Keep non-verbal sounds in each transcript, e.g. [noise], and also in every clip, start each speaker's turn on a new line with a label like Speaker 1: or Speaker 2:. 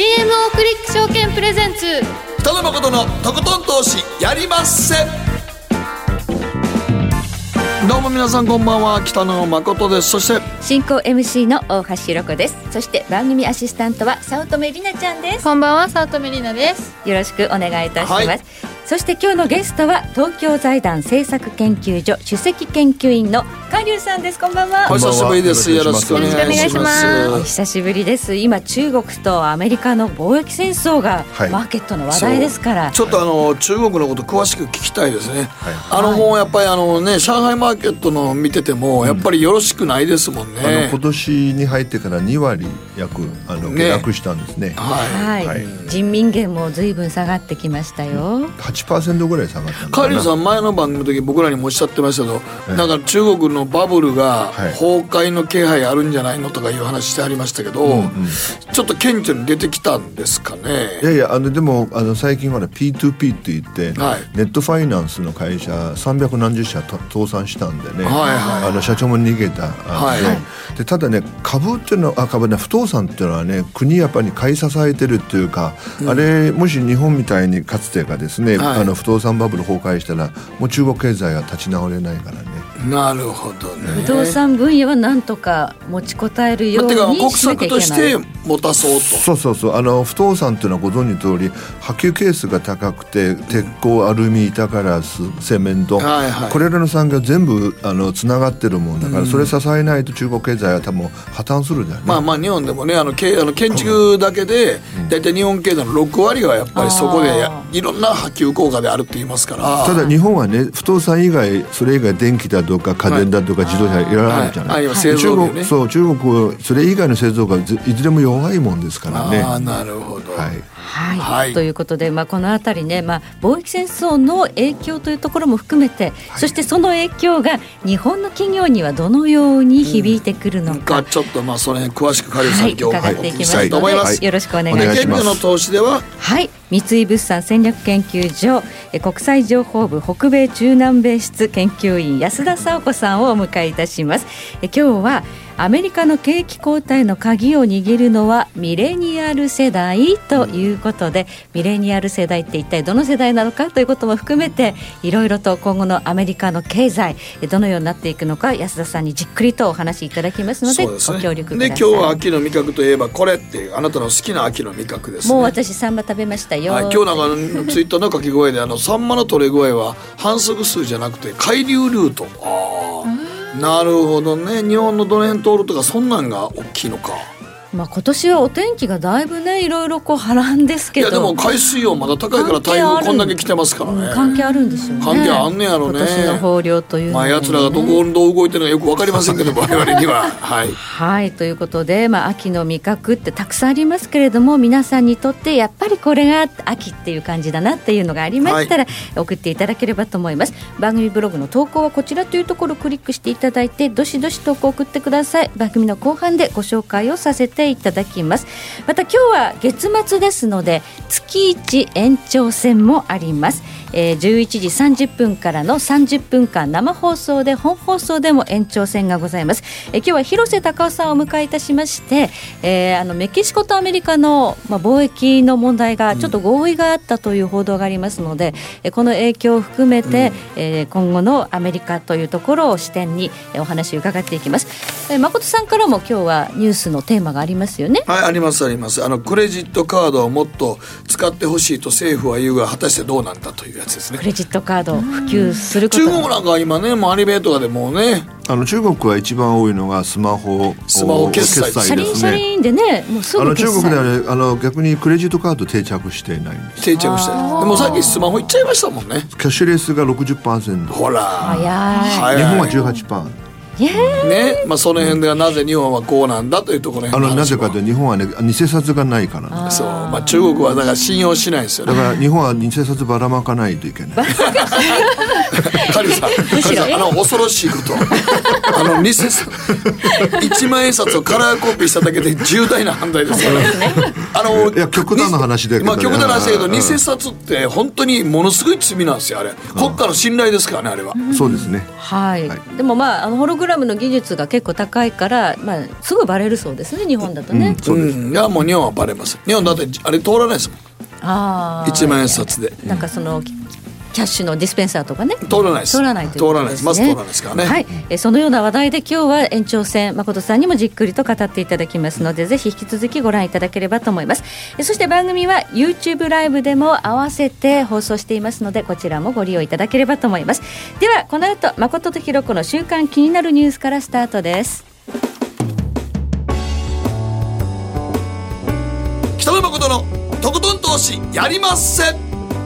Speaker 1: GMO クリック証券プレゼンツ。
Speaker 2: 北野誠のとことん投資やりまっせ。どうも皆さんこんばんは北野誠です。そして
Speaker 3: 進行 MC の大橋ひろ子です。そして番組アシスタントは早乙女里奈ちゃんです。
Speaker 1: こんばんは早乙女里奈です。
Speaker 3: よろしくお願いいたします、
Speaker 2: はい。
Speaker 3: そして今日のゲストは東京財団政策研究所首席研究員の海流さんです。こんばんは。
Speaker 2: お久しぶりです。よ
Speaker 4: よろしく
Speaker 2: お願
Speaker 4: いし
Speaker 2: ま
Speaker 4: ます。
Speaker 3: お久しぶりです。今中国とアメリカの貿易戦争が
Speaker 4: はい。
Speaker 3: マーケットの話題ですから、
Speaker 2: ちょっとあの中国のこと詳しく聞きたいですね、
Speaker 4: はい。
Speaker 2: あのもうやっぱりあのね上海マーケットの見ててもやっぱりよろしくないですもんね、
Speaker 4: あの今年に入ってから2割約あの
Speaker 2: ね
Speaker 4: 下落したんですね。
Speaker 2: はい。
Speaker 3: はい、
Speaker 4: はい。
Speaker 3: 人民元も随分下がってきましたよ、
Speaker 4: 8%ぐらい下がった
Speaker 2: カーリーさん前の番組の時僕らにもおっしゃってましたけど、なんか中国のバブルが
Speaker 4: はい。
Speaker 2: 崩壊の気配あるんじゃないのとかいう話してありましたけど、ちょっと顕著に出てきたんですか
Speaker 4: い
Speaker 2: ね。
Speaker 4: やいやあのでもあの最近はね P2P って言って、
Speaker 2: はい。
Speaker 4: ネットファイナンスの会社300何十社と倒産したんでね、
Speaker 2: はいはい。
Speaker 4: あの社長も逃げた、
Speaker 2: はい
Speaker 4: ででただね株っていうのはあ株ね不動産っていうのはね国やっぱり買い支えてるっていうか、あれもし日本みたいにかつてがですね、
Speaker 2: はい。
Speaker 4: あの不動産バブル崩壊したらもう中国経済は立ち直れないからね。
Speaker 2: なるほどね。
Speaker 3: 不動産分野はなんとか持ちこたえるようにしなきゃいけない
Speaker 2: 策として持たそうと。
Speaker 4: そうそうそうあの不動産っていうのはご存知の通り波及係数が高くて鉄鋼アルミ板ガラスセメント、
Speaker 2: はいはい
Speaker 4: これらの産業全部あのつながってるもんだから、それ支えないと中国経済は多分破綻するんだよね。
Speaker 2: まあまあ日本でもねあのけあの建築だけで大体日本経済の6割がやっぱりそこでいろんな波及効果であるって言いますから。
Speaker 4: ただ日本はね不動産以外それ以外電気だとか家電だとか自動車いろいろあるじゃない、
Speaker 2: はい
Speaker 4: 中国そう中国それ以外の製造がずいずれも弱いもんですからね。
Speaker 2: ああなるほど。
Speaker 4: はい
Speaker 3: はい、
Speaker 2: はい。
Speaker 3: ということで、まあ、この辺りね、まあ、貿易戦争の影響というところも含めて、そしてその影響が日本の企業にはどのように響いてくるのか、
Speaker 2: がちょっとまあその辺詳しくカリーさん
Speaker 3: はい、
Speaker 2: に今日
Speaker 3: 伺っていきます
Speaker 2: したいと思い
Speaker 3: よろしくお願い
Speaker 4: します。
Speaker 2: の投資では？
Speaker 3: はい、三井物産戦略研究所え国際情報部北米中南米室研究員安田沙子さんをお迎えいたします。え今日はアメリカの景気後退の鍵を握るのはミレニアル世代ということで、ミレニアル世代って一体どの世代なのかということも含めていろいろと今後のアメリカの経済えどのようになっていくのか安田さんにじっくりとお話しいただきますので
Speaker 2: ね。
Speaker 3: ご協力くだ
Speaker 2: で
Speaker 3: さい
Speaker 2: 今日は秋の味覚といえばこれってあなたの好きな秋の味覚ですね。
Speaker 3: もう私サンマ食べましたよ、
Speaker 2: はい、今日なんかツイッターの書き声であのサンマの取れ具合は反則数じゃなくて海流ルートああなるほどね。日本のどの辺通るとかそんなんが大きいのか。
Speaker 3: まあ、今年はお天気がだいぶねいろいろこう波乱ですけど。
Speaker 2: いやでも海水温まだ高いから台風こんだけ来てますからね。
Speaker 3: うん関係あるんでしょうね。
Speaker 2: 関係あんねやろね。
Speaker 3: 今年の豊漁というの
Speaker 2: まあ奴らがどこをどう動いてるのかよく分かりませんけど [laughs] 我々には。はい。
Speaker 3: はい。ということで、まあ、秋の味覚ってたくさんありますけれども皆さんにとってやっぱりこれが秋っていう感じだなっていうのがありましたら、送っていただければと思います。番組ブログの投稿はこちらというところをクリックしていただいてどしどし投稿を送ってください。番組の後半でご紹介をさせていただきます。また今日は月末ですので月1延長戦もあります、えー、11時30分からの30分間生放送で本放送でも延長戦がございます、えー今日は広瀬隆夫さんをお迎えいたしまして、えーあのメキシコとアメリカの、まあ、貿易の問題がちょっと合意があったという報道がありますので、えーこの影響を含めて、えー今後のアメリカというところを視点にえーお話を伺っていきます、えー誠さんからも今日はニュースのテーマがありますよね。
Speaker 2: はいありますあります。あのクレジットカードをもっと使ってほしいと政府は言うが果たしてどうなんだというやつですね。
Speaker 3: クレジットカードを普及すること。
Speaker 2: 中国なんかは今ねもうアニメとかでもうね。
Speaker 4: あの中国は一番多いのがスマホ
Speaker 2: スマホ決済。
Speaker 3: シャリンシャ
Speaker 4: ですね。
Speaker 3: リンでねもうす
Speaker 4: あの中国ではねあの逆にクレジットカード定着していないんです。
Speaker 2: 定着してでもさっきスマホいっちゃいましたもんね。
Speaker 4: キャッシュレスが60%。
Speaker 2: ほら。
Speaker 3: 早い。
Speaker 2: 早い。
Speaker 4: 日本は18%。
Speaker 2: ね。まあその辺ではなぜ日本はこうなんだというところの
Speaker 4: あのなぜかというと日本はね偽札がないから。
Speaker 2: そう。まあ中国はだから信用しないですよね。
Speaker 4: だから日本は偽札ばらまかないといけない。[laughs]
Speaker 2: カリさんカリさんあの恐ろしいこと。あの偽札一万円札をカラーコピーしただけで重大な犯罪ですからあの
Speaker 4: いや極端な話だけどね
Speaker 2: まあ極端な話だけど
Speaker 4: うん。
Speaker 2: 偽札って本当にものすごい罪なんですよあれ。国家の信頼ですからねあれは。
Speaker 3: そうですね。はい、
Speaker 4: はい。
Speaker 3: でもまああのホロググラムの技術が結構高いから、まあ、すぐバレるそうですね日本だとね、
Speaker 4: そうです。
Speaker 2: んいやもう日本はバレます。日本だってあれ通らないですもん。
Speaker 3: ああ
Speaker 2: 1万円札で。
Speaker 3: なんかそのキャッシュのディスペンサーとかね
Speaker 2: 通らないです
Speaker 3: 通らないということですね。
Speaker 2: まず通らないですからね
Speaker 3: はい、えーそのような話題で今日は延長戦誠さんにもじっくりと語っていただきますのでぜひ引き続きご覧いただければと思います。えーそして番組は YouTube ライブでも合わせて放送していますのでこちらもご利用いただければと思います。ではこの後誠とひろ子の週刊気になるニュースからスタートです。
Speaker 2: 北野誠のとことん投資やりません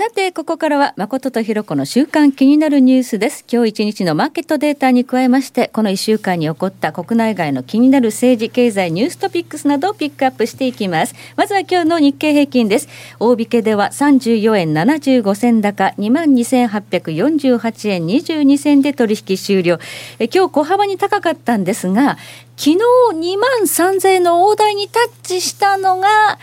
Speaker 3: さて、ここからは誠とひろ子の週間気になるニュースです。今日一日のマーケットデータに加えまして、この1週間に起こった国内外の気になる政治、経済、ニューストピックスなどをピックアップしていきます。まずは今日の日経平均です。大引けでは34円75銭高、22,848円22銭で取引終了。え今日小幅に高かったんですが、昨日2万3000円の大台にタッチしたのが、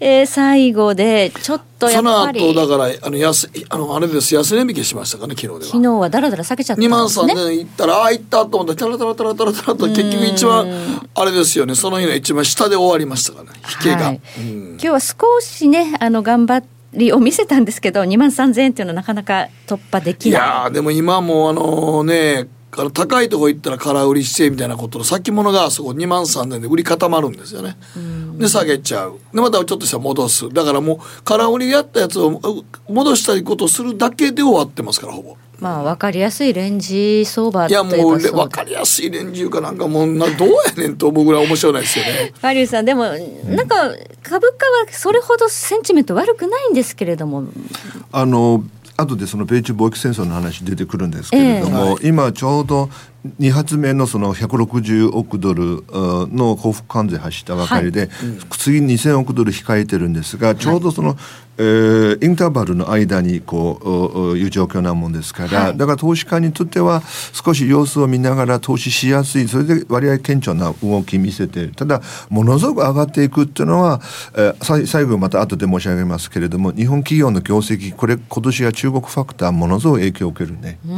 Speaker 3: えー最後でちょっとや
Speaker 2: その
Speaker 3: っぱり
Speaker 2: 後だからあの安あのあれです安値引きしましたかね昨日では
Speaker 3: 昨日はだらだら下げちゃったん
Speaker 2: 2万
Speaker 3: ですね。
Speaker 2: 3000円いったらああいったと思ったらタラタラタラタラと結局一番あれですよねその日の一番下で終わりましたからね引けが、
Speaker 3: はい
Speaker 2: うん
Speaker 3: 今日は少しねあの頑張りを見せたんですけど2万3000円っていうのはなかなか突破で
Speaker 2: い
Speaker 3: きない。
Speaker 2: やーでも今もうあのねあの高いとこ行ったら空売りしてみたいなことの先物があそこ2万3000円で売り固まるんですよね。で下げちゃうでまたちょっとしたら戻すだからもう空売りやったやつをう戻したいことをするだけで終わってますからほぼ。
Speaker 3: まあ分かりやすいレンジ相場
Speaker 2: いやもう分かりやすいレンジいうかなんかもうなどうやねんと思うぐらい面白いですよね。
Speaker 3: ファリューさんでもなんか株価はそれほどセンチメント悪くないんですけれども
Speaker 4: あの後でその米中貿易戦争の話出てくるんですけれども、今ちょうど2発目のその160億ドルあの報復関税発したばかりで、次2000億ドル控えてるんですがちょうどその、えーインターバルの間にこういう状況なもんですから、
Speaker 3: はい。
Speaker 4: だから投資家にとっては少し様子を見ながら投資しやすいそれで割合顕著な動き見せてただものすごく上がっていくっていうのは、えー最後また後で申し上げますけれども日本企業の業績これ今年は中国ファクターものすごい影響を受けるね。
Speaker 3: うー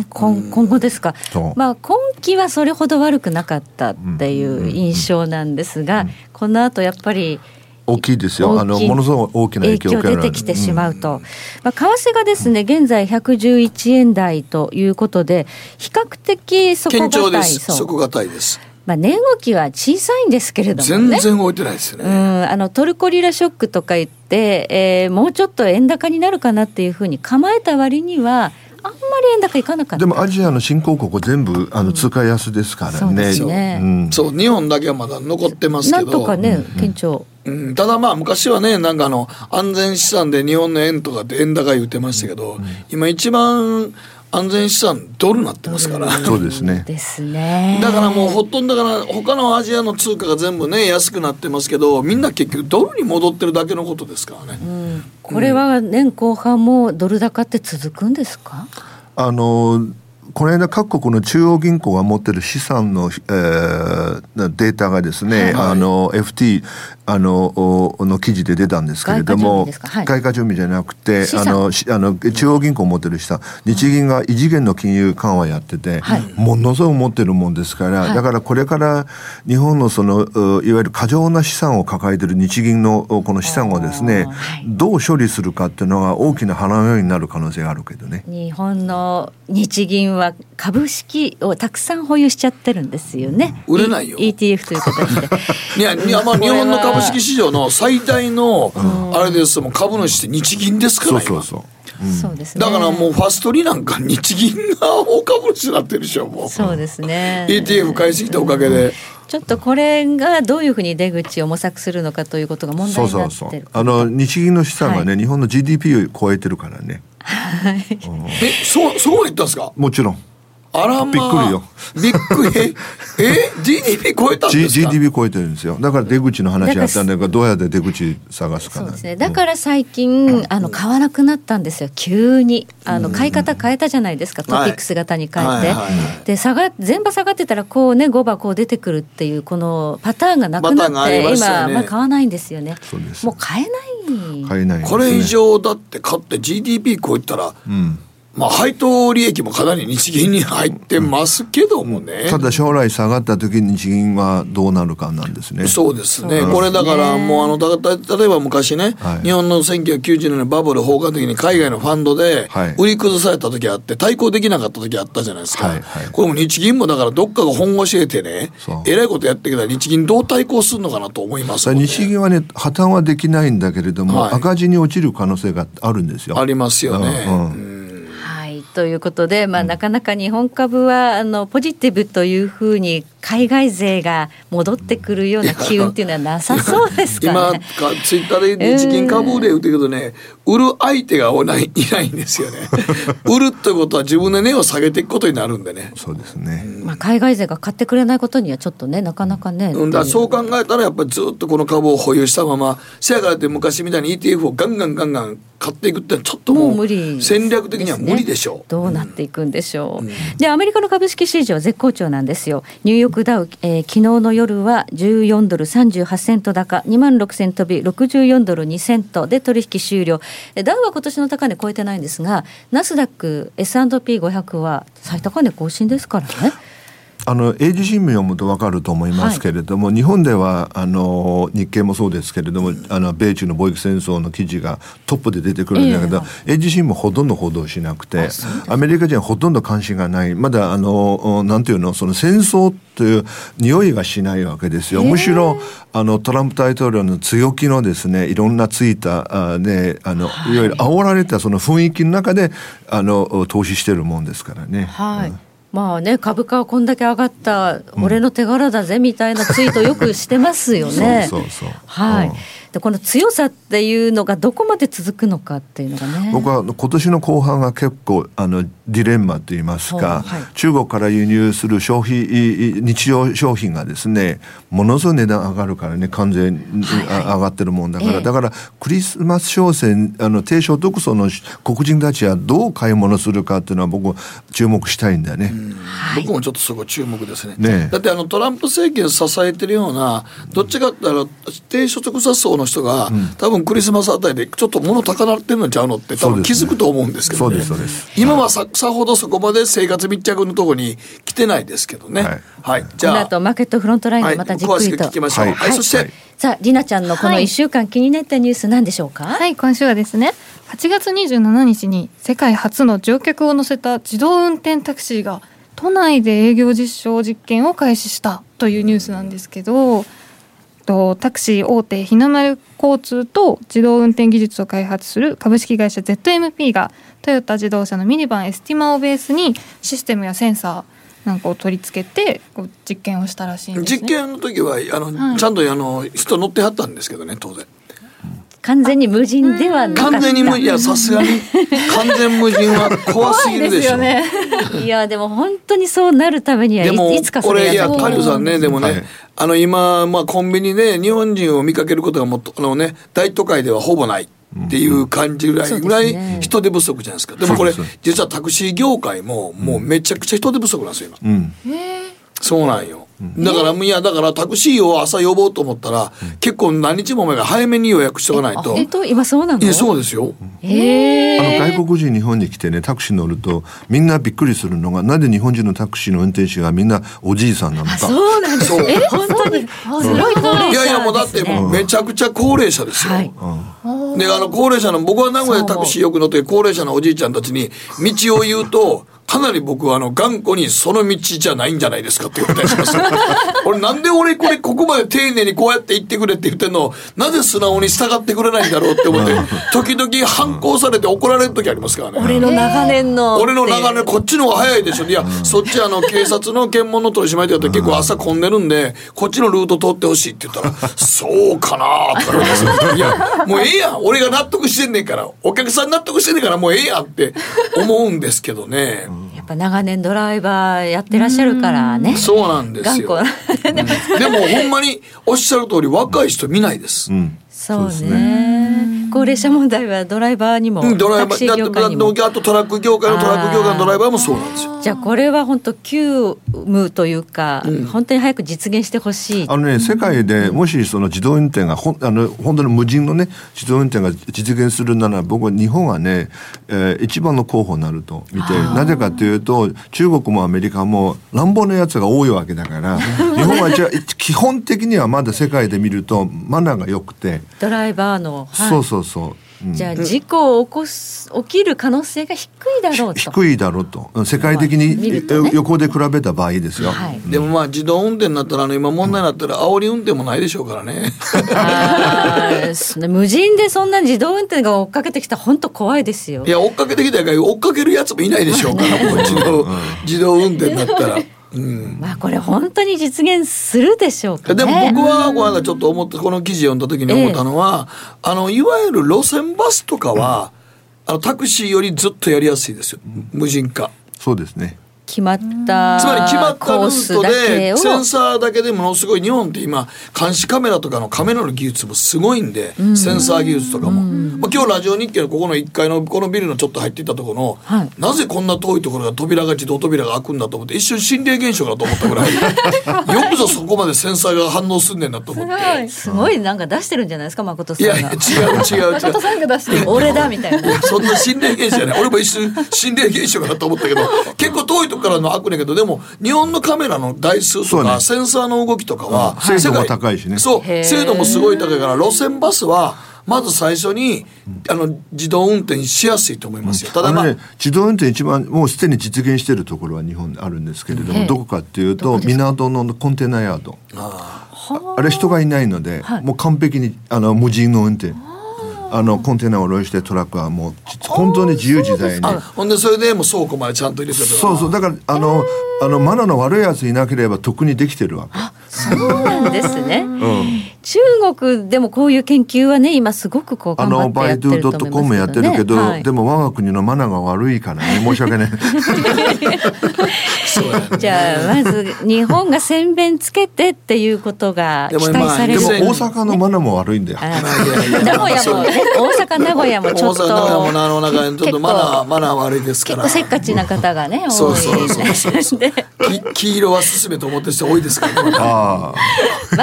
Speaker 3: ん今今後ですか？まあ今期はそれほど悪くなかったっていう印象なんですがこの後やっぱり
Speaker 4: 大きいですよ。あのものすごい大きな影響を受ける
Speaker 3: 出てきてしまうと、まあ、為替がですね現在111円台ということで比較的底
Speaker 2: 堅
Speaker 3: い
Speaker 2: 底堅いです。
Speaker 3: まあ、値動きは小さいんですけれどもね。
Speaker 2: 全然動いてないですよ
Speaker 3: う
Speaker 2: ね。
Speaker 3: ん、あのトルコリラショックとか言って、えーもうちょっと円高になるかなっていうふうに構えた割にはあんまり円高いかなかった。
Speaker 4: でもアジアの新興国全部あの通貨安ですから
Speaker 3: そうで
Speaker 4: ね。
Speaker 3: すね。
Speaker 4: うん。
Speaker 2: そう日本だけはまだ残ってます
Speaker 3: なん
Speaker 2: けど
Speaker 3: とかね、堅調。
Speaker 2: うん、ただまあ昔はねなんかあの安全資産で日本の円とかって円高言ってましたけど、今一番安全資産ドルになってますから、
Speaker 4: そうですね。
Speaker 3: ですね。
Speaker 2: だからもうほとんどだから他のアジアの通貨が全部ね安くなってますけどみんな結局ドルに戻ってるだけのことですからね。
Speaker 3: うん。これは年後半もドル高って続くんですか、
Speaker 4: あのこの間各国の中央銀行が持ってる資産の、えーデータがですね、あの FT あのおの記事で出たんですけれども
Speaker 3: 外貨準備
Speaker 4: じゃなくてあのしあの中央銀行持ってる資産。日銀が異次元の金融緩和やってて、
Speaker 3: はい。
Speaker 4: ものすごく持ってるもんですから、
Speaker 3: はい。
Speaker 4: だからこれから日本のそのういわゆる過剰な資産を抱えてる日銀のおこの資産をですね、
Speaker 3: はい。
Speaker 4: どう処理するかっていうのが大きな花のようになる可能性があるけどね。
Speaker 3: 日本の日銀は株式をたくさん保有しちゃってるんですよね。
Speaker 2: 売れないよ。
Speaker 3: E- ETF という形で。[laughs]
Speaker 2: いやいやまあ日本の株式市場の最大のあれですもん株主って日銀ですから今。
Speaker 4: そうそうそう。
Speaker 3: そうですね。
Speaker 2: だからもうファストリなんか日銀が大株主になってるでしょもう。
Speaker 3: そうですね。
Speaker 2: ETF 買いすぎたおかげで。
Speaker 3: ちょっとこれがどういうふうに出口を模索するのかということが問題になってる。
Speaker 4: そうそうそう。あの日銀の資産がね、日本の GDP を超えてるからね。
Speaker 2: えそうそう言ったんですか？
Speaker 4: もちろん。
Speaker 2: あらまあ
Speaker 4: びっくりよ。
Speaker 2: びっくり？え ?GDP 超えたん
Speaker 4: G-
Speaker 2: ですか
Speaker 4: ？GDP 超えてるんですよだから出口の話あったんだけどどうやって出口探すかな
Speaker 3: そうですね。だから最近、あの買わなくなったんですよ。急にあの買い方変えたじゃないですか。トピックス型に変えて、で下が全場下がってたらこうね5番こう出てくるっていうこのパターンがなくなって、
Speaker 2: りましたよ
Speaker 3: 今
Speaker 2: ね
Speaker 3: まあ買わないんですよね。
Speaker 4: そうです
Speaker 3: もう買えない。
Speaker 4: 買えないんですね
Speaker 2: これ以上だって買って GDP 超えたら、
Speaker 4: うん
Speaker 2: まあ配当利益もかなり日銀に入ってますけどもね。
Speaker 4: ただ将来下がった時に日銀はどうなるかなんですね
Speaker 2: そうですね。
Speaker 3: そうですね
Speaker 2: これだからもうあのだだ例えば昔ね、
Speaker 4: はい
Speaker 2: 日本の1990年のバブル崩壊の時に海外のファンドで
Speaker 4: はい
Speaker 2: 売り崩された時あって対抗できなかった時あったじゃないですか。
Speaker 4: はいはい
Speaker 2: これも日銀もだからどっかが本腰得てねえらいことやってきたら日銀どう対抗するのかなと思います。
Speaker 4: 日銀はね破綻はできないんだけれども、
Speaker 2: はい
Speaker 4: 赤字に落ちる可能性があるんですよ
Speaker 2: ありますよね。
Speaker 4: うん
Speaker 3: ということで、まあ、なかなか日本株はあのポジティブというふうに海外勢が戻ってくるような機運っていうのはなさそうですか
Speaker 2: 今
Speaker 3: ね。[laughs]
Speaker 2: かツイッターで日銀株で売ってるけどね、売る相手がおないいないんですよね。[laughs] 売るってことは自分で値を下げていくことになるんでね。
Speaker 4: そうですね、
Speaker 3: まあ、海外勢が買ってくれないことにはちょっとねなかなかね。
Speaker 2: うそう考えたらやっぱりずっとこの株を保有したまませやからって昔みたいに ETF をガンガンガンガン買っていくってのはちょっともう
Speaker 3: もう無理
Speaker 2: 戦略的には無理でしょう。
Speaker 3: どうなっていくんでしょう、でアメリカの株式市場絶好調なんですよ。ニューヨークダウ、えー昨日の夜は14ドル38セント高2万6千飛び64ドル2セントで取引終了。えダウは今年の高値超えてないんですがナスダック S&P500 は最高値更新ですからね
Speaker 4: あの英字新聞読むと分かると思いますけれども、日本ではあの日経もそうですけれども、あの米中の貿易戦争の記事がトップで出てくるんだけど、英字新聞ほとんど報道しなくてアメリカ人はほとんど関心がないまだあのなんていうのその戦争という匂いがしないわけですよ。むしろあのトランプ大統領の強気のですねいろんなツイーターであの、い、わゆる煽られたその雰囲気の中であの投資してるもんですからね。
Speaker 3: はい、まあね株価はこんだけ上がった俺の手柄だぜみたいなツイートよくしてますよね。
Speaker 4: そうそうそう。
Speaker 3: はい、
Speaker 4: うん
Speaker 3: でこの強さっていうのがどこまで続くのかっていうのがね。
Speaker 4: 僕は今年の後半が結構あのディレンマといいますか、
Speaker 3: はい
Speaker 4: 中国から輸入する消費日常商品がですねものすごい値段上がるからね完全にあ上がってるもんだから、
Speaker 3: ええ。
Speaker 4: だからクリスマス商戦あの低所得層の黒人たちはどう買い物するかっていうのは僕注目したいんだよね。
Speaker 2: 僕もちょっとそこ注目ですね。
Speaker 4: ね。え
Speaker 2: だってあのトランプ政権を支えてるようなどっちかって言ったら低所得者層の人が、多分クリスマスあたりでちょっと物高なってるのちゃうのって多分気づくと思うんですけどね。
Speaker 4: そうですそうです
Speaker 2: 今はささほどそこまで生活密着のところに来てないですけどね。
Speaker 4: はい
Speaker 2: はい。じ
Speaker 3: この
Speaker 2: ゃあ、
Speaker 3: 後マーケットフロントラインでまたじっく
Speaker 2: 詳しく
Speaker 3: りと。
Speaker 2: 聞きましょう。は、
Speaker 4: はいい
Speaker 2: そして、
Speaker 4: はい
Speaker 3: さありなちゃんのこの
Speaker 1: はい
Speaker 3: 1週間気になったニュースなんでしょうか？
Speaker 1: はい今週はですね8月27日に世界初の乗客を乗せた自動運転タクシーが都内で営業実証実験を開始したというニュースなんですけどとタクシー大手日の丸交通と自動運転技術を開発する株式会社 ZMP がトヨタ自動車のミニバンエスティマをベースにシステムやセンサーなんかを取り付けてこう実験をしたらしいんですね。
Speaker 2: 実験の時はあの、
Speaker 1: はい
Speaker 2: ちゃんとあの人乗ってはったんですけどね当然。
Speaker 3: 完全に無人ではなかった。
Speaker 2: 完全に無いやさすがに。完全無人は怖すぎるでしょ。[laughs]
Speaker 1: 怖いね。
Speaker 3: いやでも本当にそうなるためにはい
Speaker 2: でも
Speaker 3: いつかそ
Speaker 2: これいや
Speaker 3: れやらなきゃ
Speaker 2: タリオさんねでもね、
Speaker 4: はい。
Speaker 2: あの今、まあ、コンビニで日本人を見かけることがもっとあの、ね、大都会ではほぼないっていう感じぐらい,、ぐらい
Speaker 3: ね。
Speaker 2: 人手不足じゃないですか。でもこれ実はタクシー業界ももうめちゃくちゃ人手不足なんですよ今、
Speaker 4: うん。
Speaker 2: そうなんよ、だからいやだからタクシーを朝呼ぼうと思ったら、結構何日も前から早めに予約しとかないと。
Speaker 3: 本当今そうなの？
Speaker 2: いやそうですよ、
Speaker 3: ええ
Speaker 4: あの外国人日本に来てねタクシー乗るとみんなびっくりするのがなんで日本人のタクシーの運転手がみんなおじいさんなのか。
Speaker 3: そうなんです。
Speaker 2: そう。
Speaker 3: え本当に？すごい高齢者
Speaker 2: いやいやもうだってめちゃくちゃ高齢者ですよ、
Speaker 3: はい。
Speaker 2: であの高齢者の僕は名古屋でタクシーよく乗って高齢者のおじいちゃんたちに道を言うとかなり僕はあの頑固にその道じゃないんじゃないですかって言われたりします。[laughs] 俺なんで俺これここまで丁寧にこうやって言ってくれって言ってんの？をなぜ素直に従ってくれないんだろうって思って [laughs] 時々反抗されて怒られる時ありますからね。
Speaker 3: 俺の長年の。
Speaker 2: 俺の長年こっちの方が早いでしょ。いや、そっちあの警察の検問の取り締まりでやって結構朝混んでるんでこっちのルート通ってほしいって言ったら「そうかな」とか言われていやもうええやん俺が納得してんねんからお客さん納得してんねんからもうええやんって思うんですけどね、
Speaker 3: やっぱ長年ドライバーやってらっしゃるからね。
Speaker 2: そうなんですよ。
Speaker 3: 頑
Speaker 2: うんでもほんまにおっしゃる通り若い人見ないです。
Speaker 4: うん
Speaker 3: そう
Speaker 4: です
Speaker 3: ね。高齢者問題はドライバーにも、
Speaker 2: うんドライバ
Speaker 3: タクシー。
Speaker 2: あとトラック業界のトラック業界のドライバーもそうなんですよ。
Speaker 3: じゃあこれは本当急務というか、本当に早く実現してほしい。
Speaker 4: あのね、世界でもしその自動運転がほんあの本当の無人のね自動運転が実現するなら僕は日本はね、えー一番の候補になると見てなぜかというと中国もアメリカも乱暴なやつが多いわけだから [laughs] 日本はじゃあ基本的にはまだ世界で見るとマナーが良くて、
Speaker 3: ドライバーの、はい。
Speaker 4: そうそうそう。うん
Speaker 3: じゃあ事故を起こす起きる可能性が低いだろうと。
Speaker 4: 低いだろうと世界的
Speaker 3: 見
Speaker 4: に
Speaker 3: ね
Speaker 4: 横で比べた場合ですよ。
Speaker 3: はい
Speaker 2: でもまあ自動運転になったらあの今問題になったら煽り運転もないでしょうからね。
Speaker 3: あーその無人でそんな自動運転が追っかけてきたら本当怖いですよ
Speaker 2: い。や追っかけてきたから追っかけるやつもいないでしょうから [laughs] もう自動自動運転になったら。うん
Speaker 3: まあこれ本当に実現するでしょうかね。
Speaker 2: でも僕はこの間ちょっと思ってこの記事読んだ時に思ったのは、あのいわゆる路線バスとかは、あのタクシーよりずっとやりやすいですよ無人化。
Speaker 4: そうですね。
Speaker 3: 決まった
Speaker 2: つまり決まったル
Speaker 3: コー
Speaker 2: ートでセンサーだけでものすごい日本って今監視カメラとかのカメラの技術もすごいんで、センサー技術とかも、まあ、今日ラジオ日経のここの1階のこのビルのちょっと入っていったところの、
Speaker 3: はい。
Speaker 2: なぜこんな遠いところが扉が自動扉が開くんだと思って一瞬心霊現象かと思ったぐらい [laughs] よくぞそこまでセンサーが反応すんねんなと思って。
Speaker 3: すごいなんか出してるんじゃないですか誠さんが。
Speaker 2: いやいや違う違う違う。
Speaker 1: 誠さんが出してる。
Speaker 3: 俺だみたいな。
Speaker 2: そんな心霊現象じゃない。俺も一瞬心霊現象かなと思ったけど結構遠いとこからの開くねんけどでも日本のカメラの台数とか、
Speaker 4: そうね。
Speaker 2: センサーの動きとかは、
Speaker 4: うん。精度も
Speaker 2: 世界
Speaker 4: 高いしね。
Speaker 2: そう。精度もすごい高いから路線バスはまず最初にあの自動運転しやすいと思いますよ、ただまあ、
Speaker 4: ね、自動運転一番もうすでに実現しているところは日本にあるんですけれども、
Speaker 3: ええ
Speaker 4: どこかっていうと港のコンテナヤード。
Speaker 2: あ。
Speaker 4: あれ人がいないので、
Speaker 3: はい。
Speaker 4: もう完璧にあの無人の運転あのコンテナを下ろしてトラックはもう本当に自由自在に。
Speaker 2: あほんでそれでもう倉庫までちゃんと入れて
Speaker 4: そうそう。だからあのあのマナーの悪いやついなければ特にできてるわ。け。
Speaker 3: そうなんですね。
Speaker 4: うん。
Speaker 3: 中国でもこういう研究はね今すごくこう
Speaker 4: あ
Speaker 3: 頑張
Speaker 4: のバイド
Speaker 3: ってやってると
Speaker 4: ゥドット
Speaker 3: 思います
Speaker 4: コムやってるけど、
Speaker 3: はい。
Speaker 4: でも我が国のマナーが悪いからね申し訳 [laughs] ない。
Speaker 3: じゃあまず日本が洗弁つけてっていうことが期
Speaker 2: でもまあ
Speaker 4: で
Speaker 3: 待される。
Speaker 4: も大阪のマナーも悪いんだよ。
Speaker 3: あ
Speaker 2: いやいや。
Speaker 3: 名古屋もね大阪名古屋もちょっと
Speaker 2: 大阪の山もあのちょっとマナーマナー悪いですから。
Speaker 3: 結構せっかちな方がね多いで [laughs]
Speaker 2: き黄色は進めと思ってる人多いですからね
Speaker 3: ま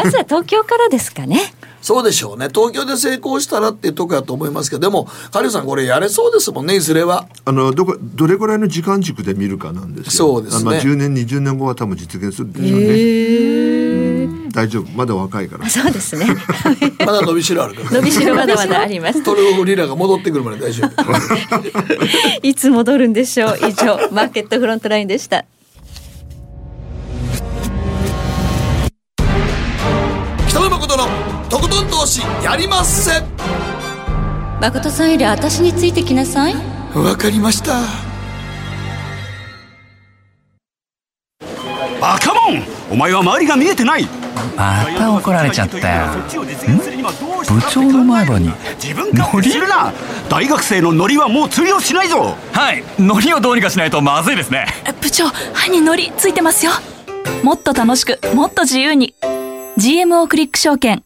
Speaker 3: ずは東京からですかね。
Speaker 2: そうでしょうね。東京で成功したらっていうとこやと思いますけどでもカリュウさんこれやれそうですもんねいずれは。
Speaker 4: あのどこどれぐらいの時間軸で見るかなんですよ。
Speaker 2: そうですね。
Speaker 4: まあ10年20年後は多分実現するでしょうね。大丈夫まだ若いから。
Speaker 3: そうですね。[laughs]
Speaker 2: まだ伸びしろあるから
Speaker 3: 伸びしろまだまだあります。
Speaker 2: トルコリラが戻ってくるまで大丈夫 [laughs]
Speaker 3: いつ戻るんでしょう？以上マーケットフロントラインでした。
Speaker 2: 北野誠のとことん投資やりまっせ
Speaker 3: 誠さんより私についてきなさい。
Speaker 2: わかりました
Speaker 5: バカモンお前は周りが見えてない
Speaker 6: また怒られちゃったよ。部
Speaker 5: 部
Speaker 6: 長の前歯に
Speaker 5: 自分勝手するな！大学生のノリはもう通用しないぞ！
Speaker 6: はい。ノリをどうにかしないとまずいですね。
Speaker 7: 部長歯にノリついてますよ。もっと楽しくもっと自由に。GMO クリック証券。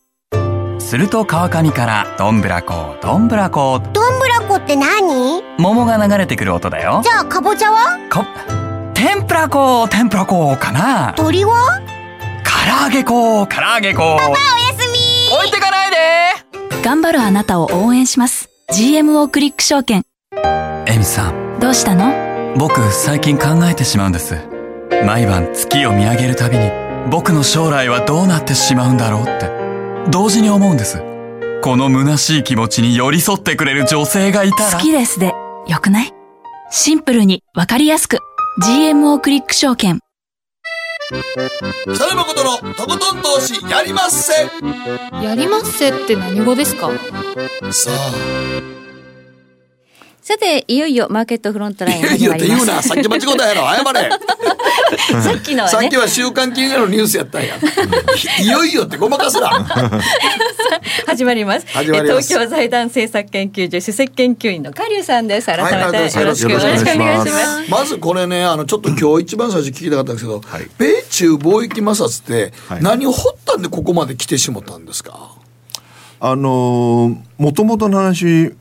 Speaker 6: すると川上からどんぶらこどんぶらこ。
Speaker 8: どんぶらこって何？
Speaker 6: 桃が流れてくる音だよ。
Speaker 8: じゃあかぼちゃは？
Speaker 6: こ天ぷらこ天ぷらこかな。
Speaker 8: 鳥は？
Speaker 6: 唐揚げこ唐揚げこ
Speaker 8: おやすみ。
Speaker 6: 置いてかないで。
Speaker 7: 頑張るあなたを応援します。GMO クリック証券。
Speaker 6: エミさん。
Speaker 7: どうしたの？
Speaker 6: 僕最近考えてしまうんです。毎晩月を見上げるたびに僕の将来はどうなってしまうんだろうって。同時に思うんです。この虚しい気持ちに寄り添ってくれる女性がいたら。
Speaker 7: 好きですで。よくない？シンプルにわかりやすく。GMO クリック証券
Speaker 2: 北野誠のとことん投資やりまっせ
Speaker 1: やりまっせって何語ですか
Speaker 2: さあ
Speaker 3: さていよいよマーケットフロントライン
Speaker 2: いやいやって
Speaker 3: 始まります
Speaker 2: 言うな。さっき間違ったやろ。謝れ。[laughs]
Speaker 3: さっきのはね。
Speaker 2: さっきは週刊金曜のニュースやったんや。いよいよってごまかすな。[laughs]
Speaker 3: 始まります。
Speaker 2: 始まります。
Speaker 3: え東京財団政策研究所首席研究員の加龍さんです。改めてよろしくお願いし
Speaker 4: よろしくお願いし
Speaker 3: ま
Speaker 4: ます。す
Speaker 2: まずこれねあのちょっと今日一番最初聞きたかったんですけど、
Speaker 4: はい。
Speaker 2: 米中貿易摩擦って
Speaker 4: はい。
Speaker 2: 何を掘ったんでここまで来てしもたんですか、
Speaker 4: あのもともとの話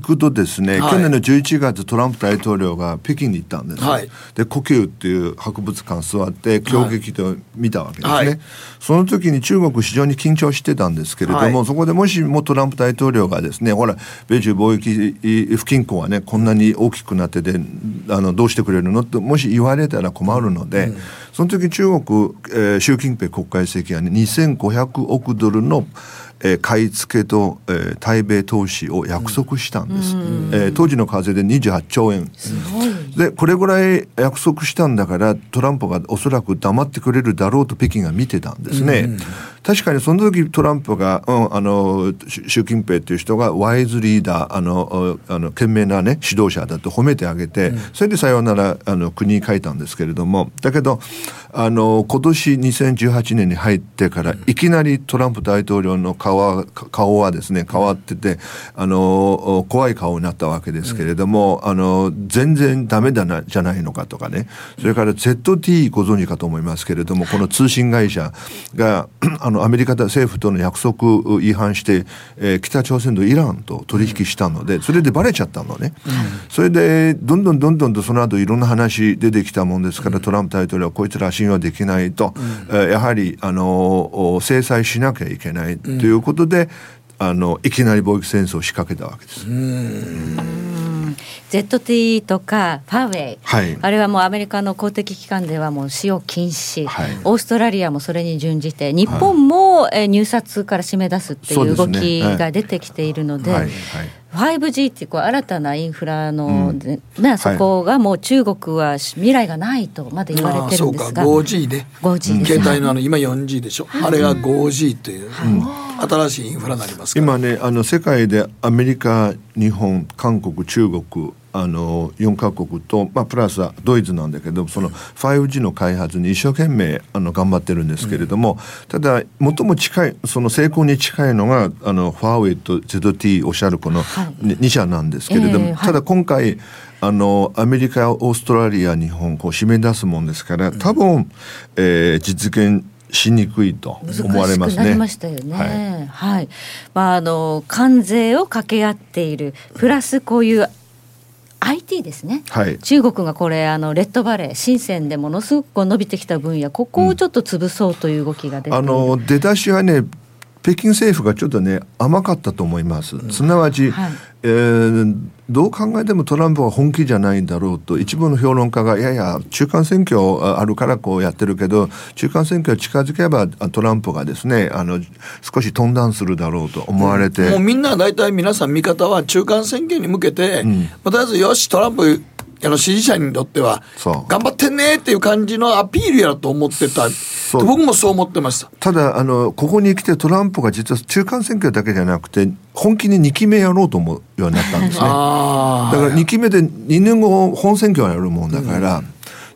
Speaker 4: 行くとですね、
Speaker 2: はい。
Speaker 4: 去年の11月トランプ大統領が北京に行ったんです、
Speaker 2: はい。
Speaker 4: で故宮っていう博物館座って狂撃で見たわけですね、
Speaker 2: はい。
Speaker 4: その時に中国非常に緊張してたんですけれども、
Speaker 2: はい。
Speaker 4: そこでもしもトランプ大統領がですねほら米中貿易不均衡はねこんなに大きくなっててあのどうしてくれるのってもし言われたら困るので、その時中国、えー習近平国家主席はね2500億ドルのえー買い付けと、えー対米投資を約束したんです、えー当時の為替で28兆円。でこれぐらい約束したんだからトランプがおそらく黙ってくれるだろうと北京が見てたんですね、確かにその時トランプが、うん、あのし習近平という人がワイズリーダーあのあの賢明なね指導者だと褒めてあげて、それでさようならあの国に書いたんですけれどもだけどあの今年2018年に入ってからいきなりトランプ大統領の顔は顔はですね変わっててあの怖い顔になったわけですけれども、あの全然ダメだなじゃないのかとかね。それから ZT ご存知かと思いますけれどもこの通信会社が [clears throat] あのアメリカ政府との約束を違反して、えー北朝鮮とイランと取引したのでそれでバレちゃったのね、それでどんどんどんどんとその後いろんな話出てきたもんですから、トランプ大統領はこいつら信用できないと、えーやはりあのお制裁しなきゃいけないということで、あのいきなり貿易戦争を仕掛けたわけです。
Speaker 3: ZTE とかファーウェイ、
Speaker 4: はい。
Speaker 3: あれはもうアメリカの公的機関ではもう使用禁止、
Speaker 4: はい。
Speaker 3: オーストラリアもそれに準じて日本も、えー入札から締め出すっていう動きが出てきているので。
Speaker 4: はい。はい。
Speaker 3: 5G っていうこう新たなインフラの、
Speaker 4: うん。
Speaker 3: そこがもう中国は未来がないとまで言われてるんですが、
Speaker 2: ああそうか。5G ね。
Speaker 3: 5G です。
Speaker 2: 携帯のあの今 4G でしょ、あれが 5G という、新しいインフラになりますから。
Speaker 4: 今ねあの世界でアメリカ日本韓国中国あの4カ国と、まあ、プラスはドイツなんだけどその 5G の開発に一生懸命あの頑張ってるんですけれども、ただ最も近いその成功に近いのがあのファーウェイと ZT おっしゃるこの2社なんですけれども、ただ今回あのアメリカオーストラリア日本こう締め出すもんですから多分、えー実現しにくいと思われますね。
Speaker 3: 難しくなりましたよね。
Speaker 4: はい
Speaker 3: はい。まああの関税を掛け合っているプラスこういう IT ですね。
Speaker 4: はい
Speaker 3: 中国がこれあのレッドバレー深センでものすごく伸びてきた分野ここをちょっと潰そうという動きが出ている、
Speaker 4: あの出だしはね北京政府がちょっとね甘かったと思います、すなわち、
Speaker 3: はい。
Speaker 4: えーどう考えてもトランプは本気じゃないんだろうと一部の評論家がいやいや中間選挙あるからこうやってるけど中間選挙近づけばあトランプがですねあの少しトーンダウンするだろうと思われて、
Speaker 2: もうみんな大体皆さん見方は中間選挙に向けて、まあとりあえずよしトランプあの支持者にとっては頑張ってんねっていう感じのアピールやと思ってた。
Speaker 4: う。
Speaker 2: 僕もそう思ってました。
Speaker 4: ただあのここに来てトランプが実は中間選挙だけじゃなくて本気に2期目やろうと思うようになったんですね。[laughs]
Speaker 2: あ
Speaker 4: だから2期目で2年後本選挙をやるもんだから、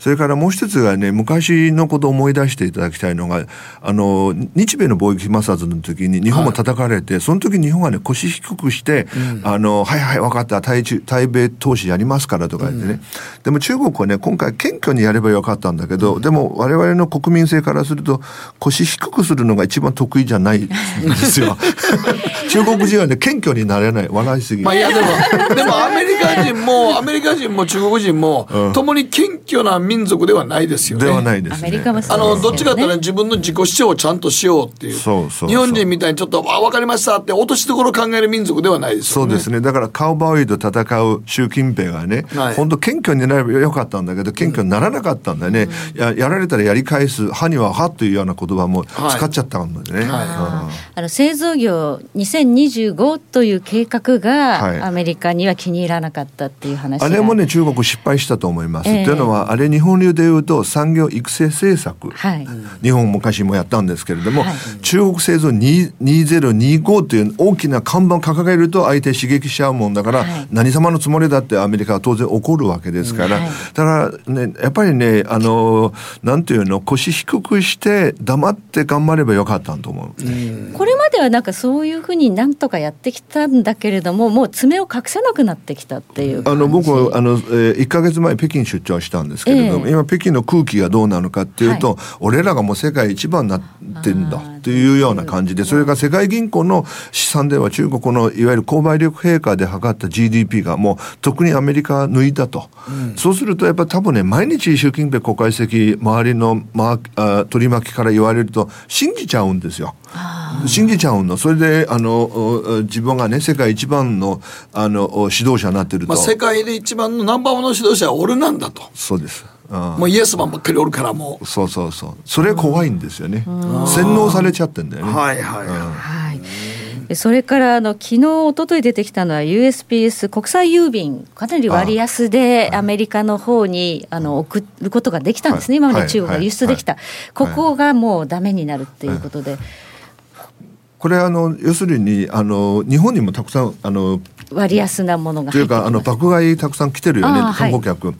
Speaker 4: それからもう一つがね昔のことを思い出していただきたいのがあの日米の貿易摩擦の時に日本も叩かれて、その時日本はね腰低くして「あのはいはい分かった対中対米投資やりますから」とか言ってね、でも中国はね今回謙虚にやればよかったんだけど、でも我々の国民性からすると腰低くするのが一番得意じゃないんですよ。[laughs] 中国人はね謙虚になれない。笑いすぎ
Speaker 2: まあいやでもでもアメリカ人もアメリカ人も中国人も、共に謙虚な民族ではないですよね。
Speaker 4: ではないですね。
Speaker 3: アメリカもそう
Speaker 2: あのどっちかっていうとね
Speaker 3: ね
Speaker 2: 自分の自己主張をちゃんとしようっていう
Speaker 4: そうそうそう
Speaker 2: 日本人みたいにちょっと「あ分かりました」って落としどころ考える民族ではないですよね。
Speaker 4: そうですね。だからカウボーイと戦う習近平がね、
Speaker 2: はい
Speaker 4: 本当謙虚になればよかったんだけど、謙虚にならなかったんだね。ややられたらやり返す、歯には歯というような言葉も使っちゃったんでね。
Speaker 2: はい
Speaker 3: あの製造業2025という計画
Speaker 4: はい
Speaker 3: がアメリカには気に入らなかったっていう話が、
Speaker 4: あれもね中国失敗したと思います。
Speaker 3: ええ
Speaker 4: というのはあれ日日本流でいうと産業育成政策、
Speaker 3: はい。
Speaker 4: 日本昔もやったんですけれども、
Speaker 3: はい。
Speaker 4: 中国製造2 2025という大きな看板を掲げると相手刺激しちゃうもんだから、
Speaker 3: はい。
Speaker 4: 何様のつもりだってアメリカは当然怒るわけですから、
Speaker 3: はい。
Speaker 4: だからねやっぱりねあのなんていうの腰低くして黙って頑張ればよかったと思う。
Speaker 3: これまではなんかそういうふうになんとかやってきたんだけれどももう爪を隠せなくなってきたっていう
Speaker 4: あの僕はあの、えー、1か月前北京出張したんですけれども、
Speaker 3: ええ
Speaker 4: 今北京の空気がどうなのかっていうと、俺らがもう世界一番になってんだっていうような感じでそれから世界銀行の試算では中国のいわゆる購買力陛下で測った GDP がもう特にアメリカ抜いたと、そうするとやっぱ多分ね毎日習近平国家主席周りの、まあ、あ取り巻きから言われると信じちゃうんですよ。信じちゃうのそれであのお自分がね世界一番のあのお指導者になってると、
Speaker 2: まあ、世界で一番のナンバーワンの指導者は俺なんだと。
Speaker 4: そうです。うん。
Speaker 2: もうイエスマンばっかりおるからも
Speaker 4: そうそうそう。それ怖いんですよね。洗脳されちゃってんだよ
Speaker 2: う。
Speaker 4: ね。
Speaker 2: はいはいはい。
Speaker 3: はい。でそれからあの昨日一昨日出てきたのは USPS 国際郵便。かなり割安でアメリカの方にあの送ることができたんですね、
Speaker 4: はい。
Speaker 3: 今まで中国が輸出できた、
Speaker 4: はい。
Speaker 3: ここがもうダメになるっていうことで、
Speaker 4: これあの要するにあの日本にもたくさんあの
Speaker 3: 割安なものが
Speaker 4: というかあの爆買いたくさん来てるよね観光客。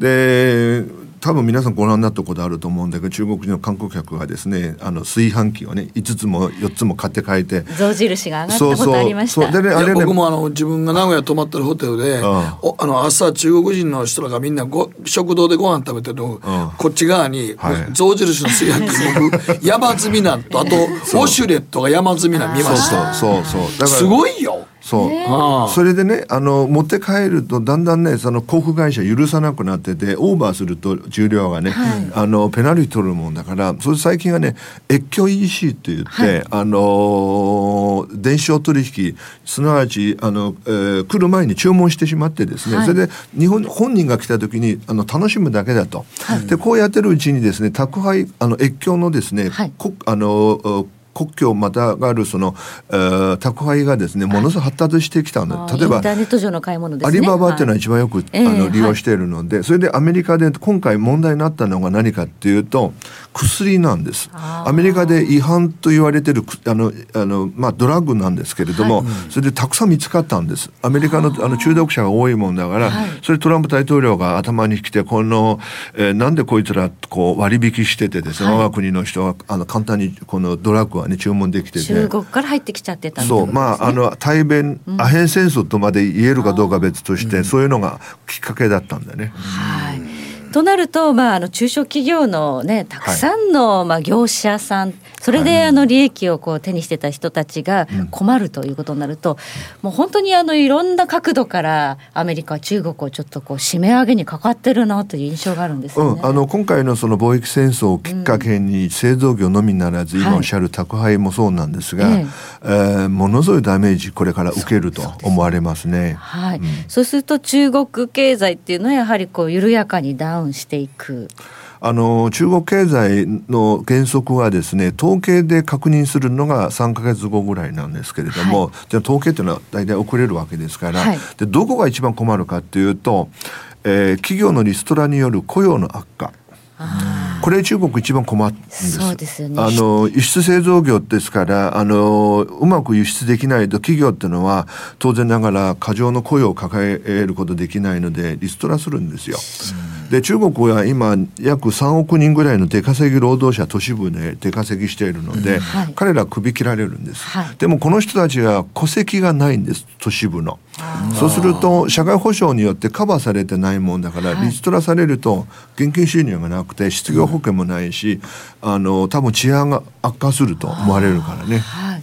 Speaker 3: え
Speaker 4: で多分皆さんご覧になったことあると思うんだけど中国人の観光客がですねあの炊飯器をね5つも4つも買って帰って
Speaker 3: 象印が上がったことありました。
Speaker 4: そうでねあれね
Speaker 2: いや僕もあの自分が名古屋泊まってるホテルで、
Speaker 4: あ
Speaker 2: おあの朝中国人の人らがみんなご食堂でご飯食べてるの、
Speaker 4: あ
Speaker 2: こっち側に、
Speaker 4: はい。
Speaker 2: 象印の炊飯器僕山積みなんとあと [laughs] ウォシュレットが山積みなん見ました。
Speaker 4: そうそうそう。だから
Speaker 2: すごいよ
Speaker 4: そう、それでねあの持って帰るとだんだんねその航空会社許さなくなっててオーバーすると重量がね、あのペナルティ取るもんだからそれ最近はね越境 EC って言って、あのー電子取引すなわちあの、えー来る前に注文してしまってですね、
Speaker 3: はい。
Speaker 4: それで日本本人が来た時にあの楽しむだけだと、でこうやってるうちにですね宅配あの越境のですね、
Speaker 3: はい。
Speaker 4: こあの国境をまたがるその、えー宅配がですねものすごく発達してきたんで、
Speaker 3: あー
Speaker 4: 例えば
Speaker 3: インターネット上の買い物ですね。
Speaker 4: アリババっていうのは
Speaker 3: はい
Speaker 4: 一番よく、
Speaker 3: ええ
Speaker 4: あの利用しているので、それでアメリカで今回問題になったのが何かっていうと薬なんです。アメリカで違反と言われてるくあのあの、まあ、ドラッグなんですけれども、それでたくさん見つかったんです。アメリカのあの中毒者が多いもんだから、それトランプ大統領が頭にきてこの、えーなんでこいつらこう割引しててですね、我が国の人はあの簡単にこのドラッグはね注文できてて
Speaker 3: 中国から入ってきちゃってた
Speaker 4: そう。まああの対弁、アヘン戦争とまで言えるかどうかは別として、そういうのがきっかけだったんだよね。
Speaker 3: はい、となると、まあ、あの中小企業の、ね、たくさんの、まあ、業者さんそれであの利益をこう手にしてた人たちが困るということになると、もう本当にあのいろんな角度からアメリカ中国をちょっとこう締め上げにかかってるなという印象があるんですよね。
Speaker 4: うん、あの今回のその貿易戦争をきっかけに製造業のみならず、今おっしゃる宅配もそうなんですが、
Speaker 3: ええ
Speaker 4: えーものすごいダメージこれから受けると思われますね。
Speaker 3: はい。そうすると中国経済っていうのはやはりこう緩やかにダウンしていく。
Speaker 4: あの中国経済の原則はですね統計で確認するのが3か月後ぐらいなんですけれども、じゃあ統計っていうのは大体遅れるわけですから、
Speaker 3: はい。
Speaker 4: でどこが一番困るかっていうと、えー企業のリストラによる雇用の悪化。これ中国一番困るんです。
Speaker 3: そうですよね。
Speaker 4: あの輸出製造業ですからあのうまく輸出できないと企業っていうのは当然ながら過剰の雇用を抱えることできないのでリストラするんですよ。で中国は今約3億人ぐらいの出稼ぎ労働者都市部で出稼ぎしているので、
Speaker 3: はい。
Speaker 4: 彼ら首切られるんです、
Speaker 3: はい。
Speaker 4: でもこの人たちは戸籍がないんです都市部の。そうすると社会保障によってカバーされてないもんだから、リストラされると現金収入がなくて失業保険もないし、あの多分治安が悪化すると思われるからね。
Speaker 3: はい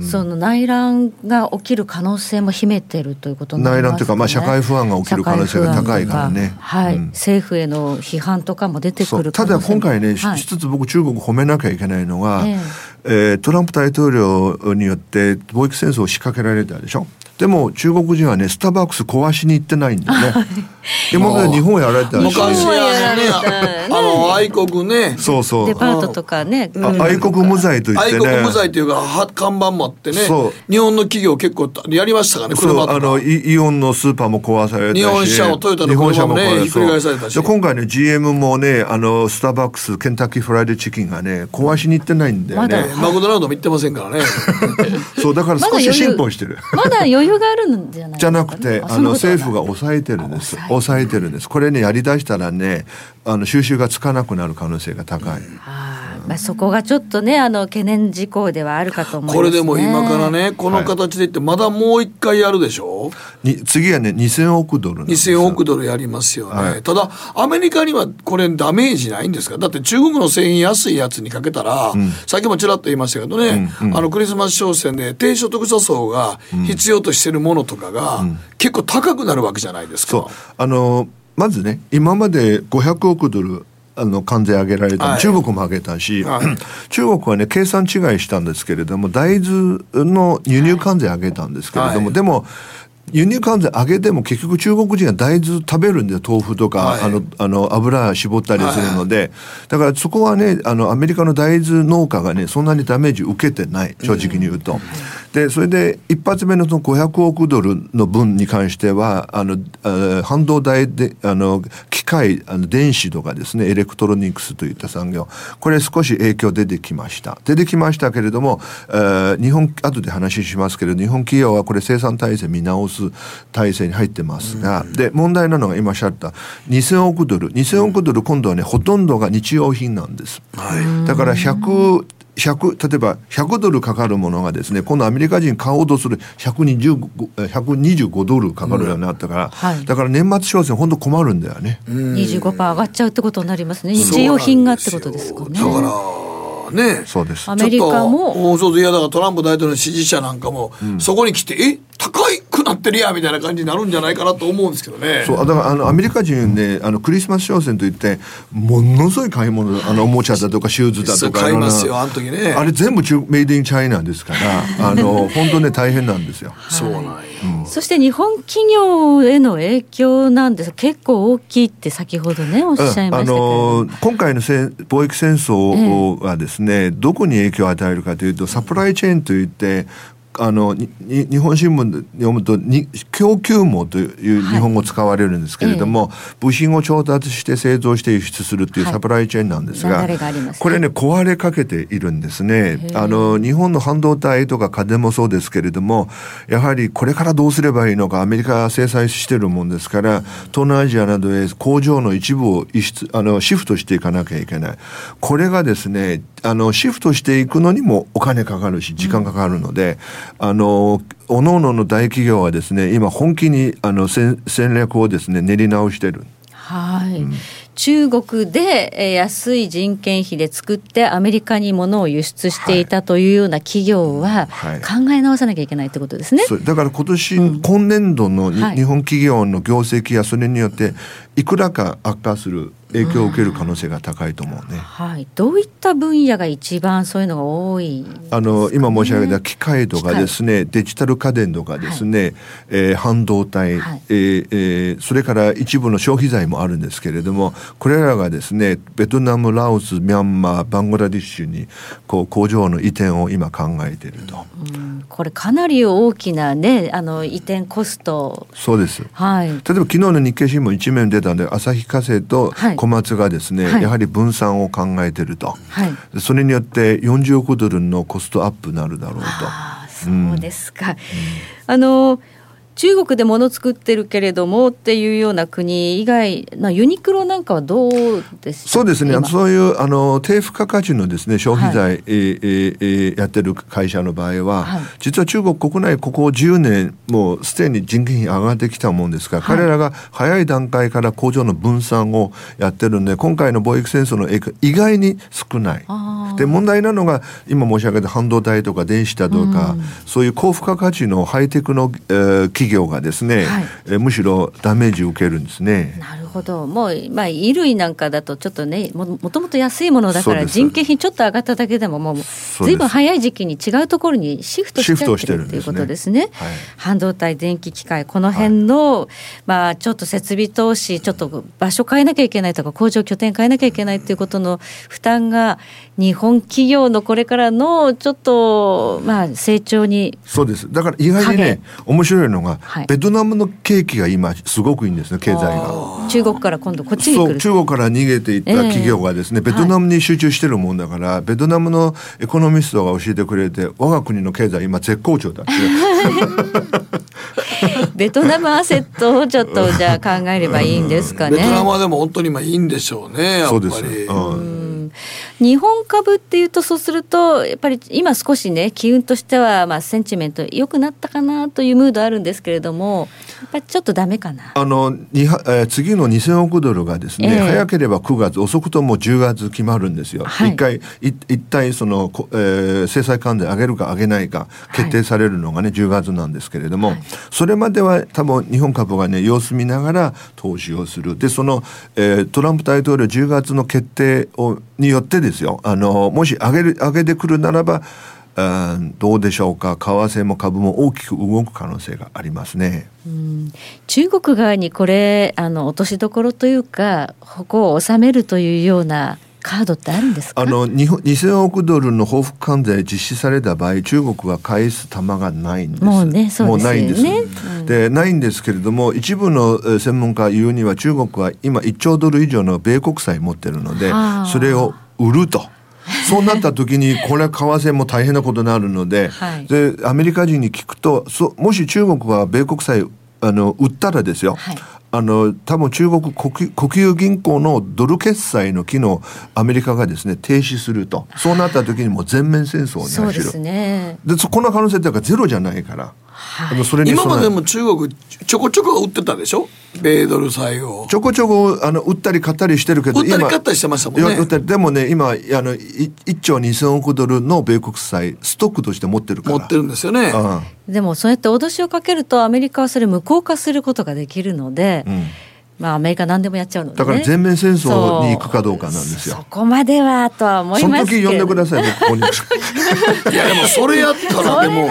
Speaker 3: その内乱が起きる可能性も秘めてるということになりますね。
Speaker 4: 内乱というかまあ社会不安が起きる可能性が高いからね。
Speaker 3: はい、
Speaker 4: うん。
Speaker 3: 政府への批判とかも出てくる
Speaker 4: ただ今回ね、
Speaker 3: はい。
Speaker 4: 一つ僕中国褒めなきゃいけないのが、
Speaker 3: え
Speaker 4: え。ートランプ大統領によって貿易戦争を仕掛けられたでしょ。でも中国人はねスターバックス壊しに行ってないんだよね。今 [laughs] まで日本やられたし。
Speaker 2: 昔
Speaker 3: 日本や
Speaker 2: ね。
Speaker 3: れた
Speaker 2: あの愛国ね。
Speaker 4: そうそう。
Speaker 3: デパートとかね、
Speaker 4: あ愛国無罪といってね。
Speaker 2: 愛国無罪というかは看板もあってね。
Speaker 4: そう。
Speaker 2: 日本の企業結構やりましたからね車とか。
Speaker 4: あのイイオンのスーパーも壊されたし。
Speaker 2: 日本車もトヨタの車もねひっくり返されたし。
Speaker 4: 今回ね GM もねあのスターバックスケンタッキーフライドチキンがね壊しに行ってないんだよね、
Speaker 3: まだ。
Speaker 2: ねマクドナルドも行ってませんからね。[laughs]
Speaker 4: そうだから少し進歩してる。
Speaker 3: まだ余裕があるんじゃないですか、ね、[laughs]
Speaker 4: じゃなくてあの政府が
Speaker 3: が
Speaker 4: 抑えてるんです抑えてるんです。これねやりだしたらねあの収集がつかなくなる可能性が高い、
Speaker 3: まあ、そこがちょっとねあの懸念事項ではあるかと思います、ね、
Speaker 2: これでも今からねこの形でいってまだもう一回やるでしょ？
Speaker 4: に次はね2000億ドルなんです
Speaker 2: 2000億ドルやりますよね、
Speaker 4: はい。
Speaker 2: ただアメリカにはこれダメージないんですか？だって中国の製品安いやつにかけたら、さっきもちらっと言いましたけどね、あのクリスマス商戦で低所得者層が必要としてるものとかが結構高くなるわけじゃないですか、
Speaker 4: そう。あのまずね今まで500億ドルあの関税上げられた、
Speaker 2: はい。
Speaker 4: 中国も上げたし、
Speaker 2: はい。[clears throat]
Speaker 4: 中国はね計算違いしたんですけれども大豆の輸入関税上げたんですけれども、
Speaker 2: はい。
Speaker 4: でも輸入関税上げても結局中国人が大豆食べるんで豆腐とか、
Speaker 2: はい。
Speaker 4: あのあの油絞ったりするので、だからそこはねあのアメリカの大豆農家がねそんなにダメージ受けてない正直に言うと。でそれで一発目のその500億ドルの分に関してはあの半導体であの機械あの電子とかですねエレクトロニクスといった産業これ少し影響出てきました。出てきましたけれども、えー日本後で話しますけれど日本企業はこれ生産体制見直す体制に入ってますが、で問題なのが今おっしゃった2000億ドル。2000億ドル今度はねほとんどが日用品なんです、だから100 100例えば100ドルかかるものがですね今度アメリカ人買おうとする125 125ドルかかるようになったから、
Speaker 3: はい。
Speaker 4: だから年末商戦本当困るんだよね。
Speaker 3: 25%上がっちゃうってことになりますね。日用品がってことですかね。
Speaker 2: だからね。
Speaker 4: そうです。
Speaker 3: アメリカ
Speaker 2: ちょっ
Speaker 3: も
Speaker 2: とそうそういやだからトランプ大統領の支持者なんかも、そこに来てえ高くなってるやみたいな感じになるんじゃないかなと思うんですけどね。
Speaker 4: そうだからあのアメリカ人ねあのクリスマス商戦といってものすごい買い物あのおもちゃだとかシューズだとか
Speaker 2: 買います
Speaker 4: ろんな
Speaker 2: よあの時ね。
Speaker 4: あれ全部中メイドインチャイナですから [laughs] あの本当ね大変なんですよ。
Speaker 2: そうなんや、
Speaker 3: そして日本企業への影響なんです。結構大きいって先ほどねおっしゃいましたけれ
Speaker 4: あ
Speaker 3: ども、
Speaker 4: の今回のせ貿易戦争はですね、どこに影響を与えるかというとサプライチェーンといってあの日本新聞で読むとに供給網という日本語使われるんですけれども、部品を調達して製造して輸出するという
Speaker 3: はい。
Speaker 4: サプライチェーンなんですが,、
Speaker 3: 流れがす。ね
Speaker 4: これね壊れかけているんですね。あの日本の半導体とか家電もそうですけれどもやはりこれからどうすればいいのかアメリカが制裁してるもんですから東南アジアなどへ工場の一部を輸出あのシフトしていかなきゃいけない。これがですねあのシフトしていくのにもお金かかるし時間かかるので、あの各々の大企業はですね今本気にあの戦戦略をですね練り直してる。
Speaker 3: はい、中国でえー安い人件費で作ってアメリカに物を輸出していたというような企業は
Speaker 4: はい。
Speaker 3: 考え直さなきゃいけないってことですね。
Speaker 4: そうだから今年、今年度のに、
Speaker 3: はい。
Speaker 4: 日本企業の業績やそれによっていくらか悪化する影響を受ける可能性が高いと思うね。
Speaker 3: はい、どういった分野が一番そういうのが多い？
Speaker 4: あの今申し上げた機械とかですねデジタル家電とかですね、えー半導体、
Speaker 3: はい。
Speaker 4: えーえーそれから一部の消費財もあるんですけれどもこれらがですねベトナムラオスミャンマーバングラディッシュにこう工場の移転を今考えていると、
Speaker 3: これかなり大きなねあの移転コスト。
Speaker 4: そうです。
Speaker 3: はい。
Speaker 4: 例えば昨日の日経新聞一面出たんで旭化成と
Speaker 3: はい
Speaker 4: 小松がですね、
Speaker 3: はい。
Speaker 4: やはり分散を考えてると、
Speaker 3: はい。
Speaker 4: それによって40億ドルのコストアップになるだろうと。
Speaker 3: そうですか、あの中国で物作ってるけれどもっていうような国以外なユニクロなんかはどうです
Speaker 4: そうですね。
Speaker 3: 今。
Speaker 4: そういうあの低付加価値のですね消費財、えーえーえーやってる会社の場合は、
Speaker 3: はい。
Speaker 4: 実は中国国内ここ10年もうすでに人件費上がってきたもんですから、
Speaker 3: はい。
Speaker 4: 彼らが早い段階から工場の分散をやってるんで今回の貿易戦争の影響意外に少ない。で問題なのが今申し上げた半導体とか電子だとか、そういう高付加価値のハイテクの、えー企企業がですね、
Speaker 3: はい
Speaker 4: えむしろダメージを受けるんですね。
Speaker 3: なるほどもう、まあ、衣類なんかだとちょっとねももともと安いものだから人件費ちょっと上がっただけでももう
Speaker 4: す
Speaker 3: ずいぶん早い時期に違うところにシフトしちゃっるっていう
Speaker 4: しててるんですね
Speaker 3: ことですね。
Speaker 4: はい
Speaker 3: 半導体電気機械この辺の、まあちょっと設備投資ちょっと場所変えなきゃいけないとか工場拠点変えなきゃいけないっていうことの負担が日本企業のこれからのちょっとまあ成長に
Speaker 4: そうです。だから意外にね、面白いのが、
Speaker 3: はい
Speaker 4: ベトナムの景気が今すごくいいんですね、経済が。
Speaker 3: 中国から今度こっちに来る。
Speaker 4: そう中国から逃げていった企業がですね、ベトナムに集中してるもんだから、ベトナムのエコノミストが教えてくれて我が国の経済今絶好調だって。[laughs]
Speaker 3: ベトナムアセットをちょっとじゃあ考えればいいんですかね。
Speaker 2: ベトナムはでも本当に今いいんでしょうねやっぱり。
Speaker 4: そうです、うん
Speaker 3: 日本株っていうとそうするとやっぱり今少しね機運としてはまあセンチメント良くなったかなというムードあるんですけれどもやっぱりちょっとダメかな。
Speaker 4: あのえー次の2000億ドルがですね、
Speaker 3: ええ。
Speaker 4: 早ければ9月遅くとも10月決まるんですよ。
Speaker 3: はい。
Speaker 4: 一回い一体その、こえー制裁関税上げるか上げないか決定されるのがね、10月なんですけれども、それまでは多分日本株がね様子見ながら投資をする。でその、えートランプ大統領10月の決定をによってですよ。あのもし上げる上げてくるならばあーどうでしょうか。為替も株も大きく動く可能性がありますね。うん。
Speaker 3: 中国側にこれあの落としどころというか矛を収めるというようなカードってあるんですか？
Speaker 4: あの日本2000億ドルの報復関税実施された場合中国は返す玉がないんです。
Speaker 3: もうねそうですよね。
Speaker 4: もうないんです、
Speaker 3: うん。
Speaker 4: でないんですけれども一部のえー専門家言うには中国は今1兆ドル以上の米国債持ってるので
Speaker 3: はあ。
Speaker 4: それを売ると。そうなった時にこれは為替も大変なことになるので, [laughs]
Speaker 3: はい。
Speaker 4: でアメリカ人に聞くとそもし中国が米国債あの売ったらですよ、
Speaker 3: はい。
Speaker 4: あの多分中国国国有銀行のドル決済の機能アメリカがですね停止すると。そうなった時にもう全面戦争に走る。
Speaker 3: そうですね。
Speaker 4: この可能性っていうかゼロじゃないから、あのそれに
Speaker 2: 今までも中国ちょこちょこ売ってたでしょ？米ドル債を。
Speaker 4: ちょこちょこあの売ったり買ったりしてるけど
Speaker 2: 売ったり買ったりしてましたもんね。
Speaker 4: いや売ったりでもね今あのい1兆2000億ドルの米国債ストックとして持ってるから。
Speaker 2: 持ってるんですよね。
Speaker 4: うん。
Speaker 3: でもそうやって脅しをかけるとアメリカはそれ無効化することができるので、
Speaker 4: うん
Speaker 3: まあアメリカ何でもやっちゃうので、ね、
Speaker 4: だから全面戦争に行くかどうかなんですよ。
Speaker 3: そこまではとは思い
Speaker 4: その
Speaker 3: ますけど。
Speaker 4: 時呼んでください僕ここに。
Speaker 2: いやでもそれやったらでも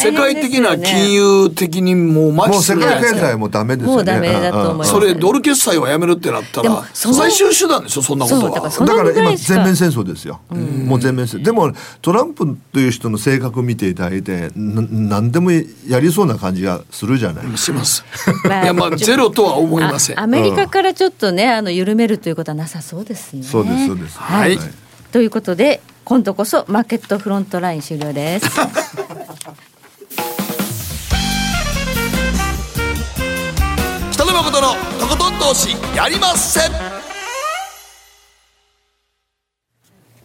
Speaker 2: 世界的な金融的にもう麻
Speaker 4: もう
Speaker 2: 痺す
Speaker 4: 世界経済もダメですよね。
Speaker 3: もうダメだと思います。
Speaker 2: それドル決済をやめるってなった
Speaker 3: で
Speaker 2: ら最終手段でしょ？そんなことは。
Speaker 3: そうだからその
Speaker 4: だから今全面戦争ですよ。もう全面戦争。でもトランプという人の性格見ていただいてな何でもやりそうな感じがするじゃない。
Speaker 2: します。
Speaker 3: まあ
Speaker 2: いやまあゼロとは思いません。
Speaker 3: あアメリカからちょっとねあの緩めるということはなさそうですよね。
Speaker 4: そうですそうです。
Speaker 2: はい
Speaker 4: はい
Speaker 3: ということで今度こそマーケットフロントライン終了です。[laughs]
Speaker 2: 北野誠のとことん投資やりません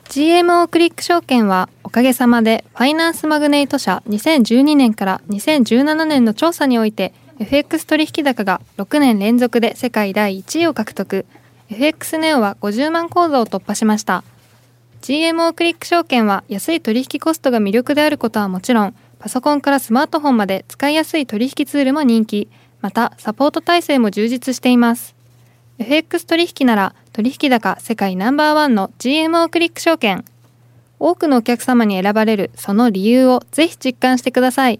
Speaker 1: GMO クリック証券はおかげさまでファイナンスマグネイト社2012年から2017年の調査において FX 取引高が6年連続で世界第1位を獲得。FX ネオは50万口座を突破しました。GMO クリック証券は安い取引コストが魅力であることはもちろんパソコンからスマートフォンまで使いやすい取引ツールも人気。またサポート体制も充実しています。FX 取引なら取引高世界ナンバーワンの GMO クリック証券。多くのお客様に選ばれるその理由をぜひ実感してください。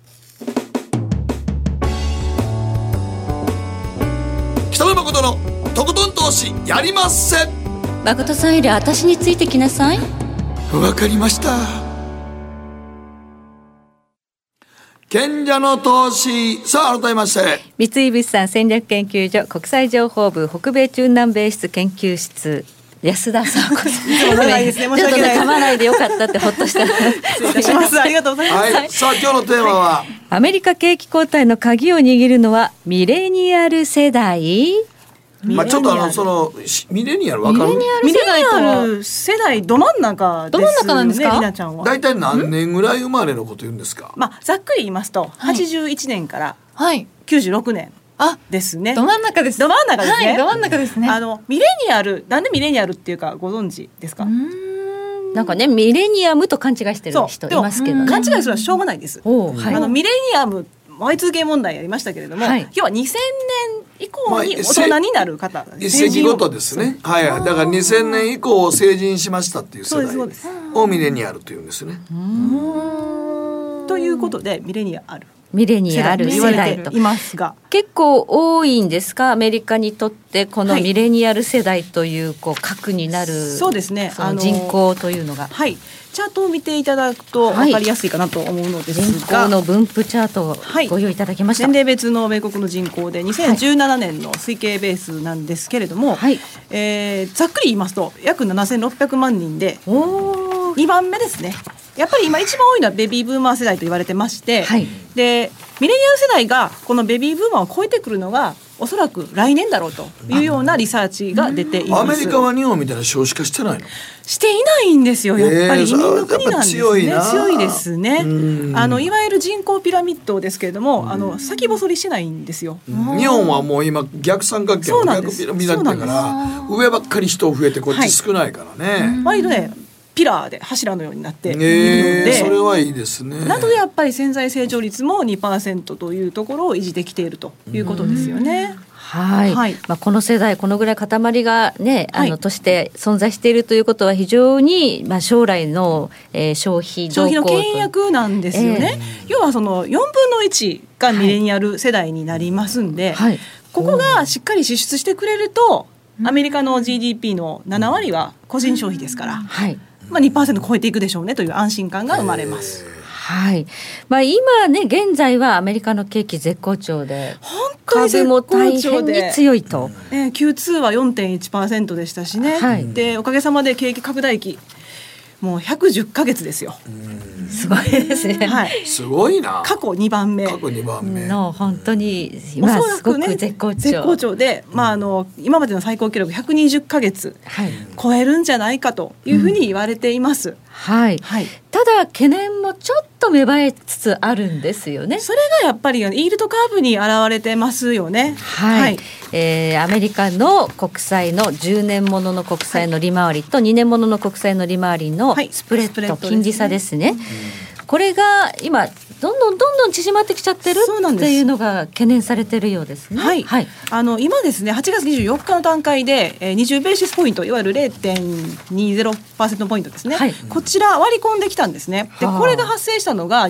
Speaker 2: 北野誠のとことん投資やりません。
Speaker 3: 誠さんより私についてきなさい。
Speaker 2: わかりました。賢者の投資。さあ改めまして。
Speaker 3: 三井物産戦略研究所国際情報部北米中南米室研究室安田さんこそ。
Speaker 9: も長いですね。申し
Speaker 3: ちょっと
Speaker 9: 訳ない
Speaker 3: ね噛まないでよかったってほっとした。
Speaker 9: 失礼いたします。ありがとうございます。
Speaker 2: はいさあ今日のテーマは、
Speaker 3: アメリカ景気後退の鍵を握るのはミレニアル世代？
Speaker 2: まあちょっとあのそのしミレニアルわかる
Speaker 1: ミレニアル世代
Speaker 9: ど真ん中ですよね。
Speaker 1: ど真ん中なんですか？
Speaker 9: りなちゃんは。
Speaker 2: 大体何年ぐらい生まれのこと言うんですか？
Speaker 9: まあざっくり言いますと、
Speaker 1: はい。
Speaker 9: 81年から
Speaker 1: はい。
Speaker 9: 96年
Speaker 1: あ
Speaker 9: ですね。
Speaker 1: ど真ん中です。
Speaker 9: ど真ん中ですね。
Speaker 1: はいど真ん中ですね。
Speaker 9: あのミレニアルなんでミレニアルっていうかご存知ですか？
Speaker 3: なんかねミレニアムと勘違いしてる人いますけどね。
Speaker 9: 勘違いするのはしょうがないです。
Speaker 3: はい。
Speaker 9: あのミレニアム Y2K 問題やりましたけれども、
Speaker 3: はい。
Speaker 9: 今日は2000年以降に
Speaker 2: まあ
Speaker 9: 大人になる方、
Speaker 2: 一世ごと。ですね。はいはい。だから2000年以降成人しましたっていう世
Speaker 9: そう
Speaker 2: 代
Speaker 9: ですそうです。
Speaker 2: をミレニアルというんですね。
Speaker 9: ということでミレニアル
Speaker 3: ミレニアル世代と。
Speaker 9: いますが、
Speaker 3: 結構多いんですか？アメリカにとってこの
Speaker 9: はい。
Speaker 3: ミレニアル世代というこう核になる
Speaker 9: そうですね。
Speaker 3: その
Speaker 9: あの
Speaker 3: 人口というのが。
Speaker 9: はい、チャートを見ていただくと
Speaker 3: はい。
Speaker 9: 分かりやすいかなと思うのです
Speaker 3: 人
Speaker 9: が、
Speaker 3: 口の分布チャートを
Speaker 9: はい。
Speaker 3: ご用意いただきました、
Speaker 9: 年齢別の米国の人口で2017年の推計ベースなんですけれども、
Speaker 3: はい。
Speaker 9: えーざっくり言いますと約7600万人で
Speaker 3: おー。
Speaker 9: 2番目ですねやっぱり今一番多いのはベビーブーマー世代と言われてまして、
Speaker 3: はい。
Speaker 9: でミレニアル世代がこのベビーブーマーを超えてくるのがおそらく来年だろうというようなリサーチが出ています。
Speaker 2: アメリカは日本みたいな少子化してないの？
Speaker 9: していないんですよやっぱり。
Speaker 2: えー
Speaker 9: 移民の国なんですね、
Speaker 2: やっぱ強いな。
Speaker 9: 強いですね。
Speaker 2: うん。
Speaker 9: あのいわゆる人口ピラミッドですけれどもあの先細りしてないんですよ、
Speaker 2: 日本はもう今逆三角形逆ピラミッドだから上ばっかり人増えてこっち少ないからね、
Speaker 9: 割とねピラーで柱のようになっているの
Speaker 2: え
Speaker 9: で、
Speaker 2: ーそれはいいですね。
Speaker 9: なのでやっぱり潜在成長率も2%というところを維持できているということですよね。
Speaker 3: はい、
Speaker 9: はい。
Speaker 3: まあ、この世代このぐらい塊がねあの、
Speaker 9: はい。
Speaker 3: として存在しているということは非常に、まあ、将来の、えー消費
Speaker 9: 消費の
Speaker 3: と
Speaker 9: 倹約なんですよね、要はその4分の1がミレニアル世代になりますんで、
Speaker 3: はい。
Speaker 9: ここがしっかり支出してくれるとアメリカの GDP の7割は個人消費ですから、
Speaker 3: はい
Speaker 9: まあ、2%超えていくでしょうねという安心感が生まれます。
Speaker 3: はい。まあ、今ね現在はアメリカの景気絶好調で
Speaker 9: 本当に絶
Speaker 3: 株も大変に
Speaker 9: で。
Speaker 3: 強いと、
Speaker 9: えー Q2 は4.1%でしたしね、
Speaker 3: はい。
Speaker 9: でおかげさまで景気拡大期もう110ヶ月ですよ、
Speaker 3: すごいですね。
Speaker 9: はい、
Speaker 2: すごいな。
Speaker 9: 過去2番目。
Speaker 2: 過去2番目。
Speaker 3: の本当に
Speaker 9: お
Speaker 3: 今
Speaker 9: そらくね
Speaker 3: すごく絶好調。
Speaker 9: 絶好調で、まあ、あの今までの最高記録120ヶ月
Speaker 3: はい、
Speaker 9: 超えるんじゃないかというふうに言われています。
Speaker 3: はい、
Speaker 9: はい。
Speaker 3: ただ懸念もちょっと芽生えつつあるんですよね。
Speaker 9: それがやっぱりイールドカーブに現れてますよね。
Speaker 3: はい、えーアメリカの国債の10年ものの国債の利回りと2年ものの国債の利回りの
Speaker 9: はい。
Speaker 3: スプレッド、
Speaker 9: スプレッドですね。
Speaker 3: 金利差ですね。これが今どんどんどんどん縮まってきちゃってるっていうのが懸念されてるようですね。
Speaker 9: はい、
Speaker 3: はい、
Speaker 9: あの今ですね8月24日の段階で、えー、20ベーシスポイントいわゆる0.20%ポイントですね、
Speaker 3: はい。
Speaker 9: こちら割り込んできたんですね。で
Speaker 3: はあ。
Speaker 9: これが発生したのが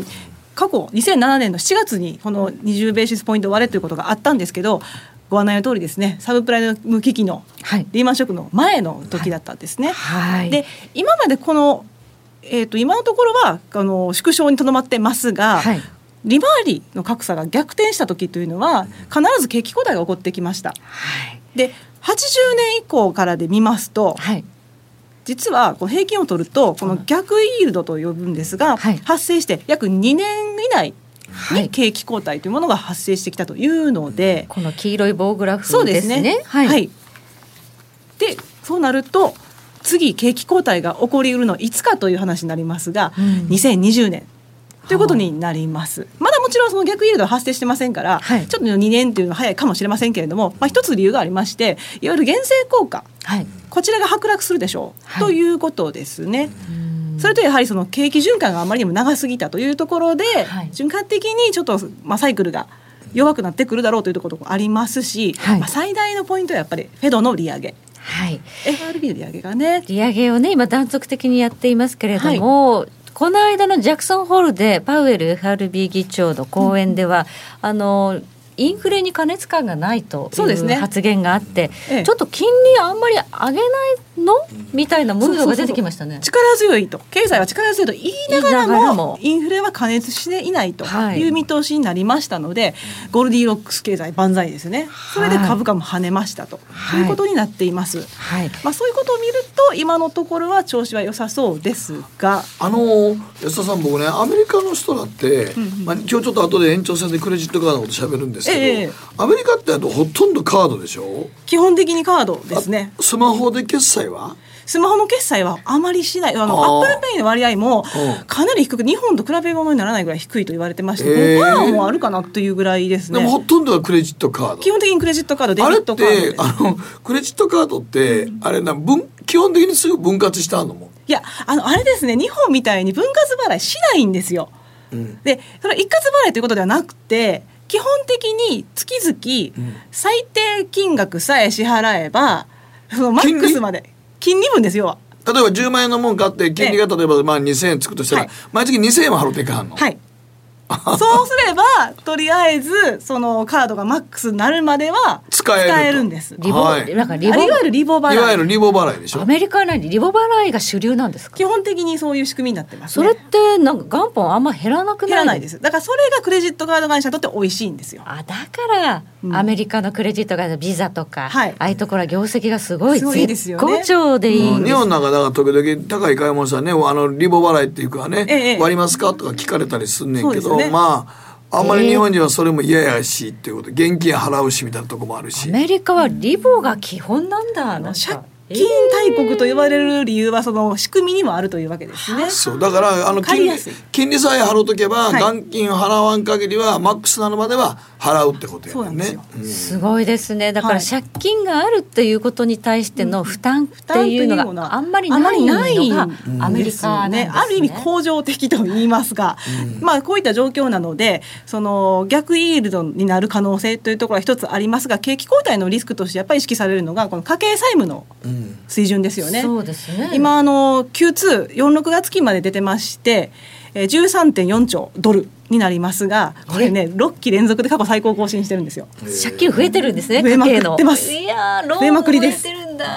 Speaker 9: 過去2007年の7月にこの20ベーシスポイント割れということがあったんですけどご案内の通りですねサブプライム危機の
Speaker 3: はい、
Speaker 9: リーマンショックの前の時だったんですね。
Speaker 3: はい、
Speaker 9: で今までこの、えー、と今のところはあの縮小にとどまってますが、
Speaker 3: はい。
Speaker 9: 利回りの格差が逆転した時というのは必ず景気後退が起こってきました。
Speaker 3: はい、
Speaker 9: で80年以降からで見ますと
Speaker 3: はい、
Speaker 9: 実はこの平均を取るとこの逆イールドと呼ぶんですが、
Speaker 3: はい。
Speaker 9: 発生して約2年以内
Speaker 3: はい。
Speaker 9: に景気後退というものが発生してきたというので、
Speaker 3: この黄色い棒グラフ
Speaker 9: そうで
Speaker 3: ですす
Speaker 9: ね
Speaker 3: ね。
Speaker 9: はい、でそうなると次景気後退が起こりうるのはいつかという話になりますが、
Speaker 3: うん。
Speaker 9: 2020年。ということになります。まだもちろんその逆イールドは発生してませんから、
Speaker 3: はい。
Speaker 9: ちょっと2年というのは早いかもしれませんけれども、まあ、一つ理由がありましていわゆる減税効果
Speaker 3: はい、
Speaker 9: こちらが剥落するでしょう、
Speaker 3: はい。
Speaker 9: ということですね。
Speaker 3: うん。
Speaker 9: それとやはりその景気循環があまりにも長すぎたというところで、
Speaker 3: はい。
Speaker 9: 循環的にちょっと、まあ、サイクルが弱くなってくるだろうというところもありますし、
Speaker 3: はい。
Speaker 9: まあ、最大のポイントはやっぱりフェドの利上げ
Speaker 3: はい、
Speaker 9: FRB の利上げがね。
Speaker 3: 利上げをね今断続的にやっていますけれども、この間のジャクソンホールでパウエル FRB 議長の講演では、あのインフレに過熱感がないという発言があって、
Speaker 9: ええ。
Speaker 3: ちょっと金利あんまり上げないの？みたいなムードが出てきましたね。
Speaker 9: 力強いと。経済は力強いと。言いながらも
Speaker 3: 言いながら。も
Speaker 9: インフレは加熱していないと
Speaker 3: はい。
Speaker 9: いう見通しになりましたので、ゴールディロックス経済万歳ですね。それで株価も跳ねましたと、
Speaker 3: はい。
Speaker 9: いうことになっています、
Speaker 3: はい。
Speaker 9: まあ、そういうことを見ると今のところは調子は良さそうですが。
Speaker 2: あの安田さん僕ねアメリカの人だって、まあ、今日ちょっと後で延長戦でクレジットカードのこと喋るんですけど、
Speaker 9: ええ
Speaker 2: アメリカってあとほとんどカードでしょ？
Speaker 9: 基本的にカードですね。
Speaker 2: スマホで決済は？
Speaker 9: スマホの決済はあまりしない。あの Apple Pay の割合も
Speaker 2: うん。
Speaker 9: かなり低く日本と比べ物にならないぐらい低いと言われてまして
Speaker 2: へー。
Speaker 9: 5%もあるかなというぐらいですね。
Speaker 2: でもほとんどはクレジットカード。
Speaker 9: 基本的にクレジットカードデビットカード
Speaker 2: あのクレジットカードって、あれな分基本的にすぐ分割してあるのも。
Speaker 9: いやあのあれですね。日本みたいに分割払いしないんですよ。でそれは一括払いということではなくて基本的に月々最低金額さえ支払えばそのマックスまで金利分ですよ。
Speaker 2: 例えば10万円のもん買って金利が例えばまあ2000円つくとしたら、
Speaker 9: はい。
Speaker 2: 毎月2000円は払っていかんの、
Speaker 9: はい [laughs] そうすればとりあえずそのカードがマックスになるまでは
Speaker 2: 使える
Speaker 9: んです。
Speaker 3: リボ、
Speaker 2: はい
Speaker 3: なんかリボ
Speaker 9: あいわゆるリボ払い
Speaker 2: いわゆるリボ払いでしょ
Speaker 3: アメリカは何リボ払いが主流なんですか？
Speaker 9: 基本的にそういう仕組みになってます、ね。
Speaker 3: それってなんか元本あんま減らなくない？
Speaker 9: 減らないですす。だからそれがクレジットカード会社にとって美味しいんですよ。
Speaker 3: あだから、
Speaker 9: うん
Speaker 3: アメリカのクレジットカードビザとか、
Speaker 9: はい
Speaker 3: ああいうところは業績がすごい
Speaker 9: すごいですよね
Speaker 3: 絶好調でいいんです
Speaker 2: 日本なんかだから時々高い買い物したらねあのリボ払いっていうかね、
Speaker 9: ええ
Speaker 2: 割りますかとか聞かれたりすんねんけど、
Speaker 9: そうですね。
Speaker 2: まああんまり日本人はそれも嫌やしっていうことで現金払うしみたいなとこもある
Speaker 3: ア
Speaker 2: し
Speaker 3: メリカはリボが基本なんだなんか。
Speaker 9: 借金大国と呼ばれる理由はその仕組みにもあるというわけですね。
Speaker 2: そうだからあの金金利さえ払うとけば、
Speaker 9: はい。
Speaker 2: 元金を払わん限りはマックスなるまでは払うってことやね。
Speaker 3: すごいですね。だから
Speaker 9: はい。
Speaker 3: 借金があるっていうことに対しての負担っていうの
Speaker 9: 負担というのは
Speaker 3: があんまりないのがアメリカなんですね。
Speaker 9: ある意味恒常的と言いますが、まあこういった状況なのでその逆イールドになる可能性というところは一つありますが景気後退のリスクとしてやっぱり意識されるのがこの家計債務の水準ですよね。
Speaker 3: そうですね。
Speaker 9: 今あの Q246 月期まで出てまして、えー、13.4兆ドルになりますがこれね6期連続で過去最高更新してるんですよ。
Speaker 3: 借金増えてるんですね。
Speaker 9: 増えまくってます
Speaker 3: いや
Speaker 9: 増えまくりです。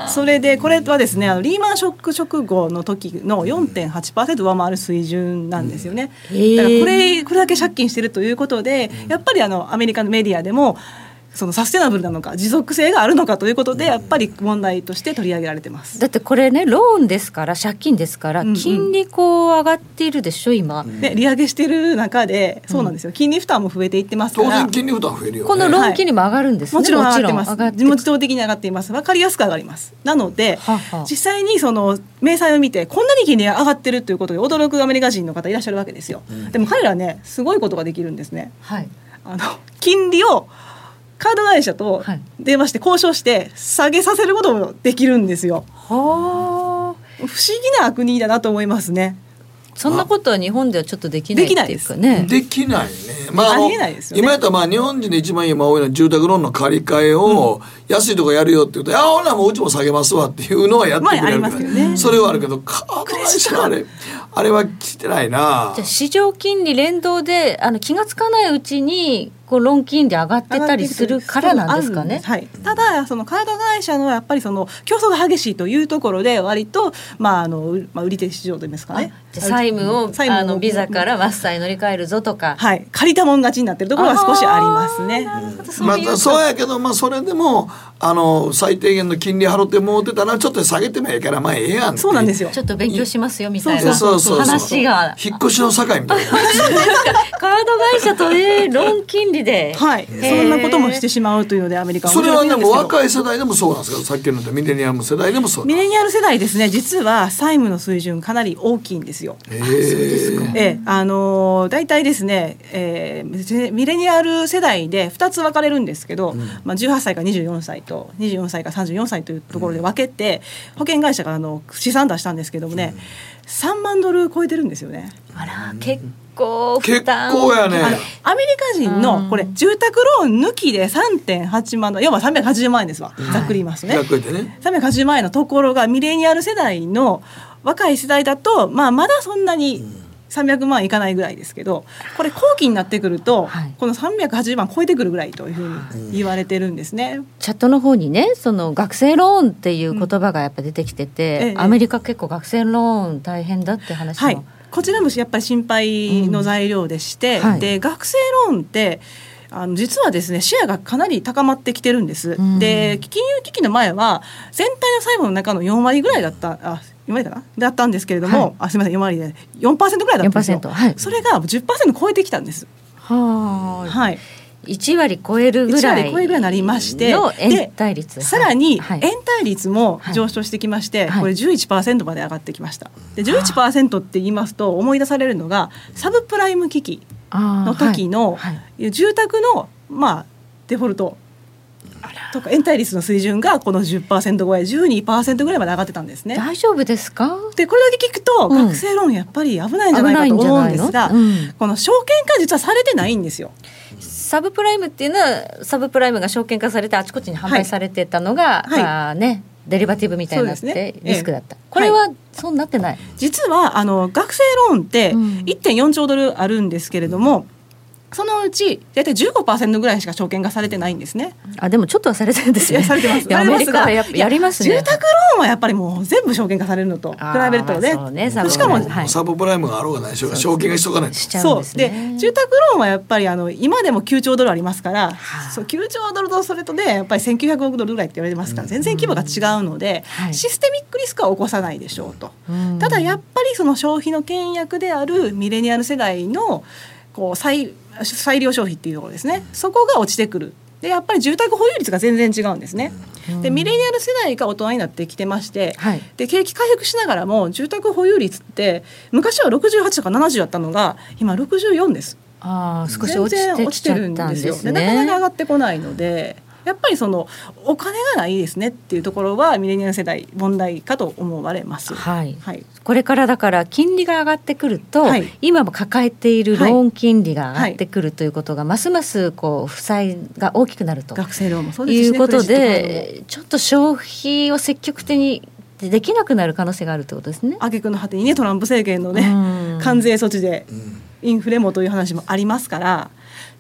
Speaker 9: それでこれはですねあのリーマンショック直後の時の4.8%上回る水準なんですよね、だからこれこれだけ借金してるということでやっぱりあのアメリカのメディアでもそのサステナブルなのか持続性があるのかということでやっぱり問題として取り上げられてます。
Speaker 3: だってこれねローンですから借金ですから、
Speaker 9: うん。うん
Speaker 3: 金利こう上がっているでしょ今、
Speaker 9: で利上げしてる中でそうなんですよ。金利負担も増えていってますから。
Speaker 2: 当然金利負担増えるよね。
Speaker 3: このローン金利も上がるんですね、
Speaker 9: もちろん上がってます。自自動的に上がっています。分かりやすく上がります。なので
Speaker 3: はは
Speaker 9: 実際にその明細を見てこんなに金利が上がってるということで驚くアメリカ人の方いらっしゃるわけですよ、でも彼らねすごいことができるんですね。
Speaker 3: はい。
Speaker 9: あの金利をカード会社と
Speaker 3: はい。
Speaker 9: 電話して交渉して下げさせることもできるんですよ。
Speaker 3: はあ。
Speaker 9: 不思議な国だなと思いますね。
Speaker 3: そんなことは日本ではちょっとできないっていうかね。
Speaker 2: できないね。まあ、あ
Speaker 9: りえないですよね。
Speaker 2: 今やったらまあ日本人で一番今多いのは住宅ローンの借り換えを安いとこやるよって言うと、あほなもううちも下げますわっていうのはやってくれる
Speaker 9: まあありますけどね。
Speaker 2: それはあるけど、カード会社はあれ、あれは来てないな。
Speaker 3: じゃあ。市場金利連動であの気がつかないうちにこうローン金利上がってたりするからなんですかね。
Speaker 9: はい、ただそのカード会社のやっぱりその競争が激しいというところで割とまああの、うまあ、売り手市場といいますかね。
Speaker 3: 債務を
Speaker 9: 債務
Speaker 3: あのビザからマスターに乗り換えるぞとか。
Speaker 9: はい。借りたもん勝ちになってるところは少しありますね。
Speaker 2: まあ、そうやけど、まあ、それでも、あの、最低限の金利払ってもうてたら、ちょっと下げてもええから、まあ、ええやんって
Speaker 9: そうなんですよ。
Speaker 3: ちょっと勉強しますよみたい
Speaker 2: そう
Speaker 3: な
Speaker 2: そうそうそう。
Speaker 3: 話が。
Speaker 2: 引っ越しの境みたいな。[laughs]
Speaker 3: カード会社とねローン金利で。
Speaker 9: はい、そんなこともしてしまうというのでアメリカは。
Speaker 2: それはでも
Speaker 9: い
Speaker 2: 若い世代でもそうなんですか？さっきのミレニアム世代でもそう
Speaker 9: ミレニアル世代ですね。実は債務の水準かなり大きいんですよ。
Speaker 2: へえ
Speaker 9: ええ、あのー大体ですね、えーミレニアル世代で2つ分かれるんですけど、まあ、18歳から24歳と24歳から34歳というところで分けて、保険会社があの試算出したんですけどもね、3万ドル超えてるんですよね。
Speaker 3: あら結構負
Speaker 2: 結
Speaker 3: 担。
Speaker 2: 構やね
Speaker 9: アメリカ人のこれ住宅ローン抜きで3.8万ドル要は380万円ですわ、ざっくり言いますとね。
Speaker 2: ね
Speaker 9: 380万円のところがミレニアル世代の若い世代だと、まあ、まだそんなに300万いかないぐらいですけどこれ後期になってくると、この380万超えてくるぐらいというふうに言われてるんですね。
Speaker 3: チャットの方にねその学生ローンっていう言葉がやっぱ出てきてて、
Speaker 9: ええ。
Speaker 3: アメリカ結構学生ローン大変だって話も、
Speaker 9: はい、こちらもやっぱり心配の材料でして、
Speaker 3: うん。はい。
Speaker 9: で学生ローンってあの実はですねシェアがかなり高まってきてるんです。
Speaker 3: ん。
Speaker 9: で金融危機の前は全体の債務の中の4割ぐらいだった。あ4割かな？だったんですけれども、
Speaker 3: はい。
Speaker 9: あすみません4割で4%ぐらいだったんですよ。
Speaker 3: 4%はい。
Speaker 9: それが10%超えてきたんです。
Speaker 3: はあ、
Speaker 9: はい。
Speaker 3: 1割超えるぐ
Speaker 9: 1
Speaker 3: らい
Speaker 9: 割超えるぐらいになりまして
Speaker 3: の延
Speaker 9: で
Speaker 3: 滞率。
Speaker 9: さらに
Speaker 3: はい。
Speaker 9: 延滞率も上昇してきまして、
Speaker 3: はい。
Speaker 9: これ11%まで上がってきました。で11%って言いますと思い出されるのがサブプライム危機の時の住宅のまあデフォルトとか延滞率の水準がこの10%超え12%ぐらいまで上がってたんですね。
Speaker 3: 大丈夫ですか？
Speaker 9: でこれだけ聞くと、
Speaker 3: うん
Speaker 9: 学生ローンやっぱり危ないんじゃないかと思うんですが、
Speaker 3: うん。
Speaker 9: この証券化実はされてないんですよ。
Speaker 3: サブプライムっていうのはサブプライムが証券化されてあちこちに販売されてたのが、
Speaker 9: はい。
Speaker 3: あーねデリバティブみたいになって
Speaker 9: そうですね。
Speaker 3: リスクだった、
Speaker 9: ええ
Speaker 3: これはそうなってない、
Speaker 9: 実はあの学生ローンって
Speaker 3: うん。
Speaker 9: 1.4兆ドルあるんですけれども、そのうち大体15%ぐらいしか証券化されてないんですね。
Speaker 3: あでもちょっとはされてるんですね。
Speaker 9: されてます。
Speaker 3: アメリカ。はやっぱ
Speaker 9: いや
Speaker 3: やりますね。
Speaker 9: 住宅ローンはやっぱりもう全部証券化されるのと比べるとね。
Speaker 3: ね
Speaker 9: しかも
Speaker 3: はい。
Speaker 2: サブプライムがあろうがない。でしょうが証券がしとかないと。
Speaker 3: しちゃうん
Speaker 9: そう
Speaker 3: ですね。
Speaker 9: で住宅ローンはやっぱりあの今でも9兆ドルありますから、そう9兆ドルとそれとねやっぱり1900億ドルぐらいって言われてますから全然規模が違うので、
Speaker 3: はい。
Speaker 9: システミックリスクは起こさないでしょうと。
Speaker 3: うん。
Speaker 9: ただやっぱりその消費の倹約であるミレニアル世代のこう再再利用消費っていうところですねそこが落ちてくるでやっぱり住宅保有率が全然違うんですね。でミレニアル世代が大人になってきてまして、
Speaker 3: はい
Speaker 9: で景気回復しながらも住宅保有率って昔は68とか70だったのが今64です。
Speaker 3: あー少し落ちてきちゃったん
Speaker 9: ですよ。
Speaker 3: ですね
Speaker 9: でなかなか上がってこないので。やっぱりそのお金がないですねっていうところはミレニアル世代問題かと思われます。
Speaker 3: はい
Speaker 9: はい。
Speaker 3: これからだから金利が上がってくると、
Speaker 9: はい。
Speaker 3: 今も抱えているローン金利が上がってくるということが、ますますこう負債が大きくなると。
Speaker 9: 学生ローンもそうですしね。
Speaker 3: いうことでちょっと消費を積極的にできなくなる可能性があるってことですね。
Speaker 9: 挙句の果てにねトランプ政権のね
Speaker 3: うん。
Speaker 9: 関税措置でインフレもという話もありますから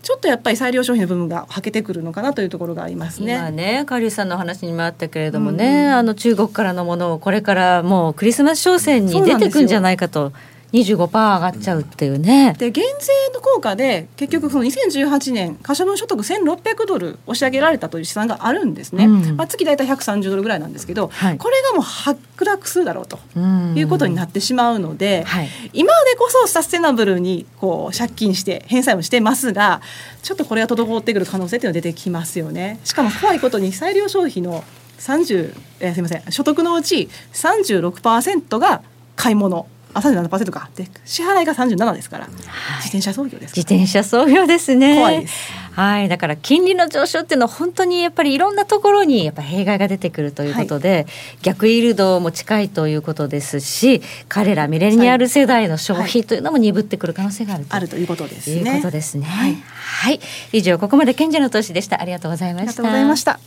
Speaker 9: ちょっとやっぱり裁量消費の部分がはけてくるのかなというところがあります
Speaker 3: 今
Speaker 9: ね。
Speaker 3: ねカリさんの話にもあったけれどもね、あの中国からのものをこれからもうクリスマス商戦に出てくんじゃないかと25%上がっちゃうっていうね。
Speaker 9: で減税の効果で結局その2018年可処分所得1600ドル押し上げられたという試算があるんですね、
Speaker 3: うん。
Speaker 9: まあ、月大体130ドルぐらいなんですけど、
Speaker 3: はい。
Speaker 9: これがもう剥落するだろうと
Speaker 3: うん。
Speaker 9: いうことになってしまうので、
Speaker 3: はい。
Speaker 9: 今でこそサステナブルにこう借金して返済もしてますがちょっとこれが滞ってくる可能性っていうのが出てきますよね。しかも怖いことに裁量消費の30、えーすみません所得のうち36%が買い物あ37%かで支払いが37ですから、自転車操業です
Speaker 3: 自転車操業ですね。
Speaker 9: 怖いです
Speaker 3: はい、だから金利の上昇っていうのは本当にやっぱりいろんなところにやっぱ弊害が出てくるということで、逆イールドも近いということですし、彼らミレニアル世代の消費というのも鈍ってくる可能性があると。
Speaker 9: あるということです
Speaker 3: いう
Speaker 9: ね。
Speaker 3: ことですね。
Speaker 9: はい
Speaker 3: はい、以上ここまで賢者の投資でした。ありがとうございました。
Speaker 9: ありがとうございました。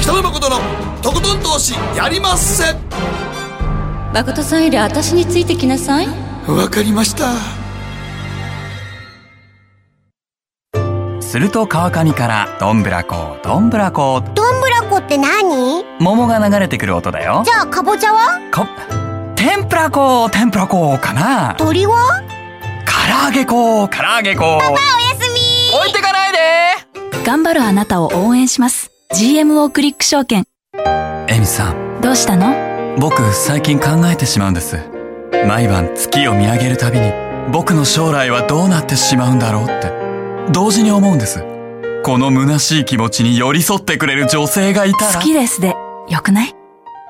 Speaker 2: 北野誠のとことん投資やりまっせ。
Speaker 3: 誠さんより私についてきなさい。
Speaker 2: わかりました。
Speaker 6: すると川上からどんぶらこどんぶらこ。
Speaker 8: どんぶらこって何？
Speaker 6: 桃が流れてくる音だよ。
Speaker 8: じゃあかぼちゃは？
Speaker 6: こ天ぷらこ天ぷらこかな。
Speaker 8: 鳥は？
Speaker 6: 唐揚げこ唐揚げこ。
Speaker 8: おやすみ。
Speaker 6: 置いてかないで。
Speaker 7: 頑張るあなたを応援します。GMO クリック証券
Speaker 6: エミさん。
Speaker 7: どうしたの？
Speaker 6: 僕最近考えてしまうんです。毎晩月を見上げるたびに僕の将来はどうなってしまうんだろうって。同時に思うんです。この虚しい気持ちに寄り添ってくれる女性がいたら。
Speaker 7: 好きですでよくない？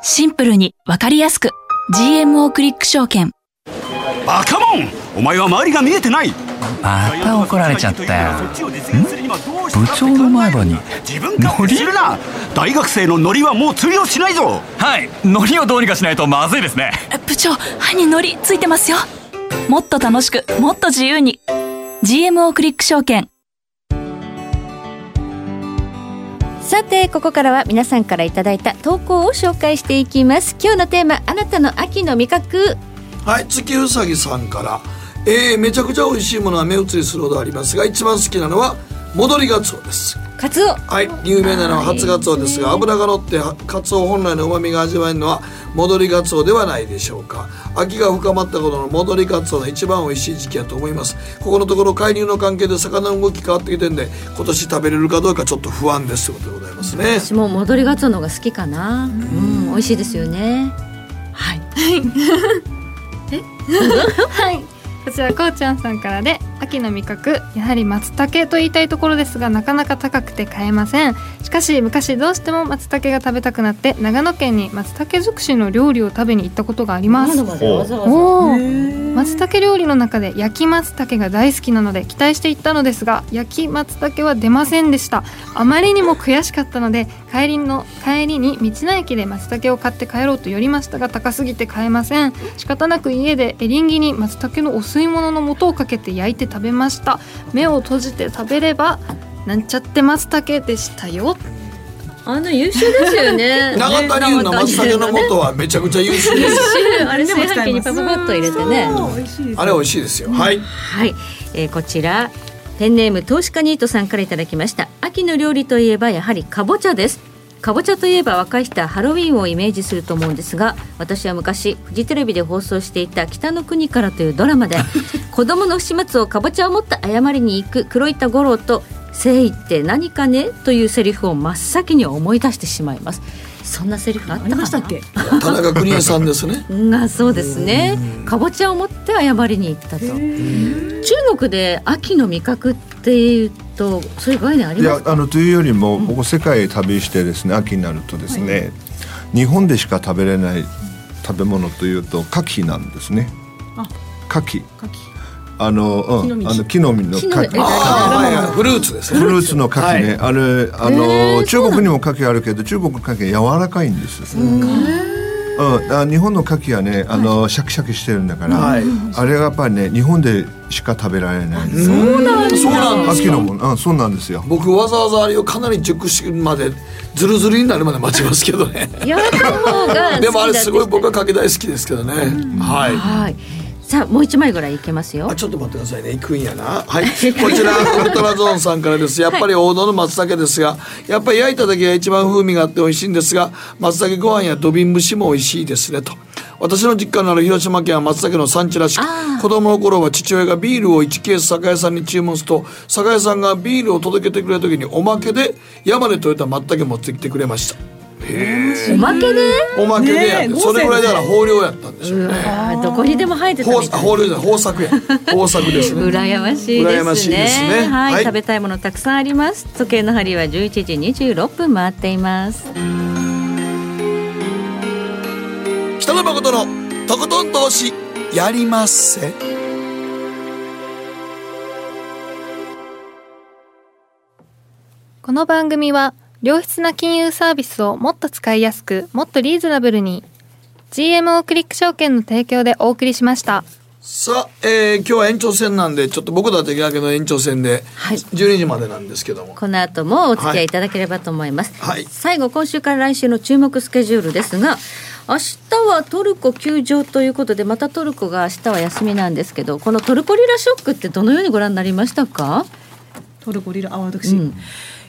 Speaker 7: シンプルにわかりやすく。GMO クリック証券。
Speaker 5: バカモン！お前は周りが見えてない
Speaker 6: また怒られちゃったよ。部長の前歯に
Speaker 5: 自分勝手するな！大学生のノリはもう通用しないぞ！
Speaker 6: はい。海苔をどうにかしないとまずいですね。
Speaker 7: 部長歯にノリついてますよ。もっと楽しくもっと自由に。GMO クリック証券。
Speaker 3: さてここからは皆さんからいただいた投稿を紹介していきます。今日のテーマあなたの秋の味覚。
Speaker 2: はい月うさぎさんからえー、めちゃくちゃ美味しいものは目移りするほどありますが一番好きなのは戻りがつおです。
Speaker 3: カツオ。
Speaker 2: はい。有名なのは初がつおですが脂が乗ってカツオ本来の旨味が味わえるのは戻りがつおではないでしょうか。秋が深まった頃の戻りがつおの一番美味しい時期だと思います。ここのところ海流の関係で魚の動き変わってきてんで今年食べれるかどうかちょっと不安ですということでございますね。
Speaker 3: 私も戻りがつおの方が好きかな。うん。美味しいですよね。はい。
Speaker 1: はい [laughs] こちらこうちゃんさんからで秋の味覚やはり松茸と言いたいところですがなかなか高くて買えません。しかし昔どうしても松茸が食べたくなって長野県に松茸尽くしの料理を食べに行ったことがあります。
Speaker 3: わざわざ。
Speaker 1: おー松茸料理の中で焼き松茸が大好きなので期待していったのですが焼き松茸は出ませんでした。あまりにも悔しかったので帰りの帰りに道の駅で松茸を買って帰ろうと寄りましたが高すぎて買えません。仕方なく家でエリンギに松茸のお吸い物の素をかけて焼いて食べました。目を閉じて食べればなんちゃって松茸でしたよ。
Speaker 3: あの優秀ですよね。[laughs]
Speaker 2: 長田流の松茸の素はめちゃくちゃ優秀です
Speaker 3: あれ炊飯器にパパパッと入れてね。
Speaker 9: 美味しいです
Speaker 2: あれ美味しいですよ。はい。
Speaker 3: はい、えーこちらペンネーム投資家ニートさんからいただきました。秋の料理といえばやはりかぼちゃですかぼちゃといえば若い人はハロウィンをイメージすると思うんですが私は昔フジテレビで放送していた「北の国から」というドラマで [laughs] 子供の不始末をかぼちゃを持って謝りに行く黒板五郎と「誠意って何かね?」というセリフを真っ先に思い出してしまいますそんなセリフあった
Speaker 9: ましたっけ
Speaker 2: 田中邦衛さんですね。
Speaker 3: がそうですね。かぼちゃを持って謝りに行ったと。中国で秋の味覚っていうとそういう概念あり
Speaker 4: い
Speaker 3: ますか？
Speaker 4: やあのというよりも僕世界旅してですね秋になるとですね、日本でしか食べれない食べ物というと牡蠣なんですね。
Speaker 9: あ。
Speaker 4: 牡蠣あの、うん、あの木の実の
Speaker 3: 木の
Speaker 4: 牡蠣
Speaker 3: 枝
Speaker 2: ああはいはい。フルーツですね。
Speaker 4: フルーツの牡蠣ね、
Speaker 2: はい。
Speaker 4: あれあの、中国にも牡蠣あるけど中国の牡蠣は柔らかいんです。うん、あ日本の牡蠣はねあの、シャキシャキしてるんだから、
Speaker 2: はい。
Speaker 4: あれがやっぱりね日本でしか食べられない。
Speaker 2: そうなんですそうなんです
Speaker 4: 秋の
Speaker 2: か
Speaker 4: ものうんそうなんですよ。
Speaker 2: 僕わざわざあれをかなり熟しまでズルズルになるまで待ちますけどね。
Speaker 3: 柔らかい方が好きだって
Speaker 2: でもあれすごい僕は牡蠣大好きですけどね。はい。
Speaker 3: はいさあもう一枚ぐらいいけますよ。
Speaker 2: あちょっと待ってくださいね。行くんやな。はい。[laughs] こちらウルトラゾーンさんからです。やっぱり王道の松茸ですがやっぱり焼いただけが一番風味があって美味しいんですが松茸ご飯や土瓶蒸しも美味しいですねと。私の実家のある広島県は松茸の産地らしく子供の頃は父親がビールを1ケース酒屋さんに注文すると酒屋さんがビールを届けてくれる時におまけで山で採れた松茸持ってきてくれました
Speaker 3: おまけで
Speaker 2: おまけでやって
Speaker 9: ねえ
Speaker 2: それぐらいだから豊漁やったんでしょうね
Speaker 3: どこにでも生えてた
Speaker 2: 豊
Speaker 3: みたい
Speaker 2: 豊漁じゃない。豊作や。豊作ですね。
Speaker 3: 羨ましいですね。
Speaker 2: 羨ましいですね。
Speaker 3: はい、
Speaker 2: はい。
Speaker 3: 食べたいものたくさんあります。時計の針は11時26分回っています。
Speaker 2: 北野誠のとことん投資やりまっせ。
Speaker 1: この番組は良質な金融サービスをもっと使いやすくもっとリーズナブルに。GMO クリック証券の提供でお送りしました。
Speaker 2: さあ、えー今日は延長戦なんでちょっと僕だってだけの延長戦で
Speaker 3: はい。
Speaker 2: 12時までなんですけども、
Speaker 3: この後もお付き合いいただければと思います、
Speaker 2: はい。
Speaker 3: 最後今週から来週の注目スケジュールですが明日はトルコ休場ということでまたトルコが明日は休みなんですけどこのトルコリラショックってどのようにご覧になりましたか？
Speaker 9: トルコリラあ私、
Speaker 3: うん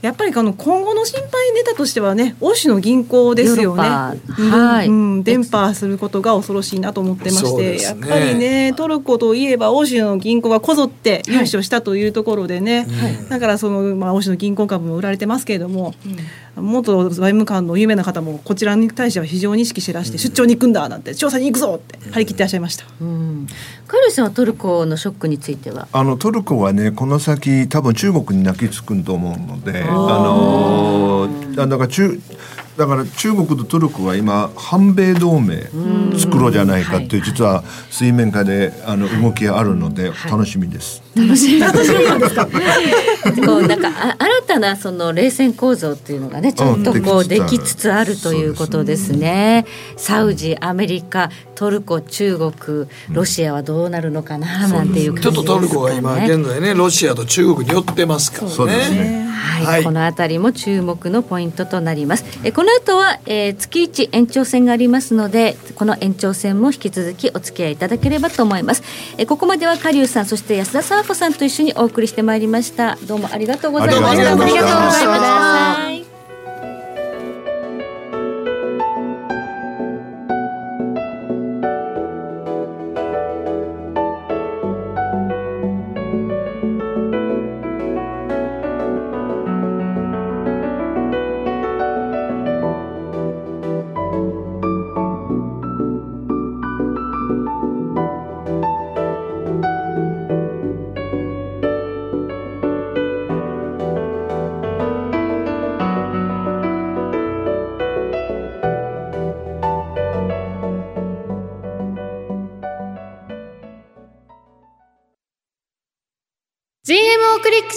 Speaker 9: やっぱりあの今後の心配ネタとしてはね欧州の銀行ですよね。
Speaker 3: はい
Speaker 9: うん、伝播することが恐ろしいなと思ってまして、
Speaker 2: ね。
Speaker 9: やっぱりねトルコといえば欧州の銀行がこぞって融資をしたというところでね、だからその、まあ、欧州の銀行株も売られてますけれども、元財務官の有名な方もこちらに対しては非常に意識してらして、出張に行くんだなんて調査に行くぞって張り切ってらっしゃいました。
Speaker 3: うん。カイルさんはトルコのショックについては？
Speaker 4: あのトルコはねこの先多分中国に泣きつくと思うのであのあだから中だから中国とトルコは今反米同盟作ろうじゃないかっていう実は水面下であの動きがあるので楽しみです。
Speaker 3: こうなんかあ新たなその冷戦構造っていうのがねちょっとこう
Speaker 4: うん
Speaker 3: できつつあるということですね。サウジ、アメリカ、トルコ、中国、ロシアはどうなるのかななんていう感じ
Speaker 2: ちょっとトルコが今
Speaker 3: ですかね
Speaker 2: 現在ねロシアと中国に寄ってますからね。
Speaker 4: そうですね
Speaker 3: はい、
Speaker 2: はい
Speaker 3: このあたりも注目のポイントとなります。えこの後は、えー月一延長戦がありますので、この延長戦も引き続きお付き合いいただければと思います。えここまではカリュウさん、そして安田沙子さんと一緒にお送りしてまいりました。どうもありがとうございました。
Speaker 4: ありがとうございました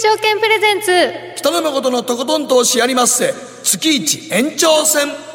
Speaker 1: 証券プレゼンツ。
Speaker 2: 北野誠のとことん投資やりまっせ。月一延長戦。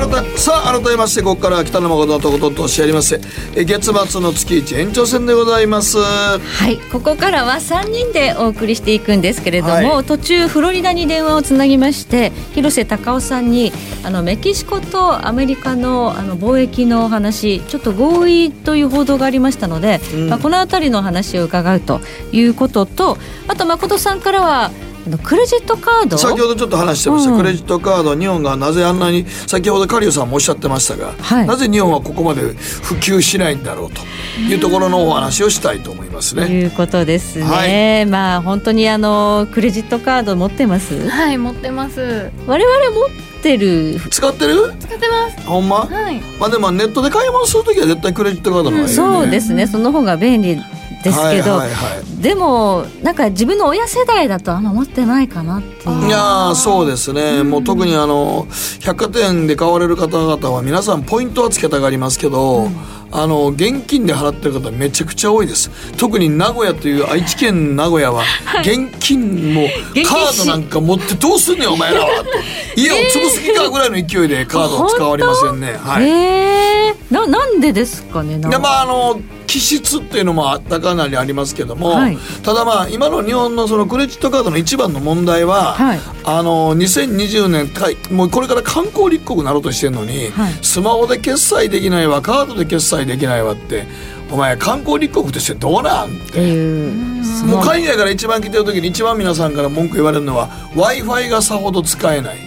Speaker 2: 改めさあ改めましてここからは北野誠とことん投資やりまっせえ月末の月一延長戦でございます
Speaker 3: はい、ここからは3人でお送りしていくんですけれども、
Speaker 2: はい
Speaker 3: 途中フロリダに電話をつなぎまして広瀬隆夫さんにあのメキシコとアメリカのあの貿易のお話ちょっと合意という報道がありましたので、まあ、この辺りの話を伺うということとあと誠さんからはあのクレジットカード？
Speaker 2: 先ほどちょっと話してました、
Speaker 3: うん。
Speaker 2: クレジットカード日本がなぜあんなに先ほどカリオさんもおっしゃってましたが、
Speaker 3: はい。
Speaker 2: なぜ日本はここまで普及しないんだろうというところのお話をしたいと思います
Speaker 3: と
Speaker 2: ね。
Speaker 3: いうことですね、
Speaker 2: はい。
Speaker 3: まあ本当にあのクレジットカード持ってます？
Speaker 1: はい持ってます。
Speaker 3: 我々持ってる？
Speaker 2: 使ってる？
Speaker 1: 使ってます。
Speaker 2: ほんま、
Speaker 1: はい。
Speaker 2: まあでもネットで買い物するときは絶対クレジットカードの方がいいよね。
Speaker 3: そうですね。その方が便利ですけど、
Speaker 2: はいはいはい。
Speaker 3: でもなんか自分の親世代だとあんま持ってないかなっていう。
Speaker 2: いやーそうですね、もう特にあの百貨店で買われる方々は皆さんポイントはつけたがりますけど、あの現金で払ってる方めちゃくちゃ多いです。特に名古屋という愛知県名古屋は [laughs] 現金も
Speaker 3: 金
Speaker 2: カードなんか持ってどうすんねんお前らは。と家を潰す気かぐらいの勢いでカードを使われませんね、はい、
Speaker 3: えー、ななんでですかねなんか。
Speaker 2: でまああの気質っていうのもあったかなりありますけども、
Speaker 3: はい。
Speaker 2: ただまあ今の日本のそのクレジットカードの一番の問題は、
Speaker 3: はい。
Speaker 2: あの2020年かもうこれから観光立国になろうとしてるのに、
Speaker 3: はい。
Speaker 2: スマホで決済できないわカードで決済できないわってお前観光立国としてどうなんっ
Speaker 3: って。いう
Speaker 2: もう海外から一番来てる時に一番皆さんから文句言われるのは w i f i がさほど使えない。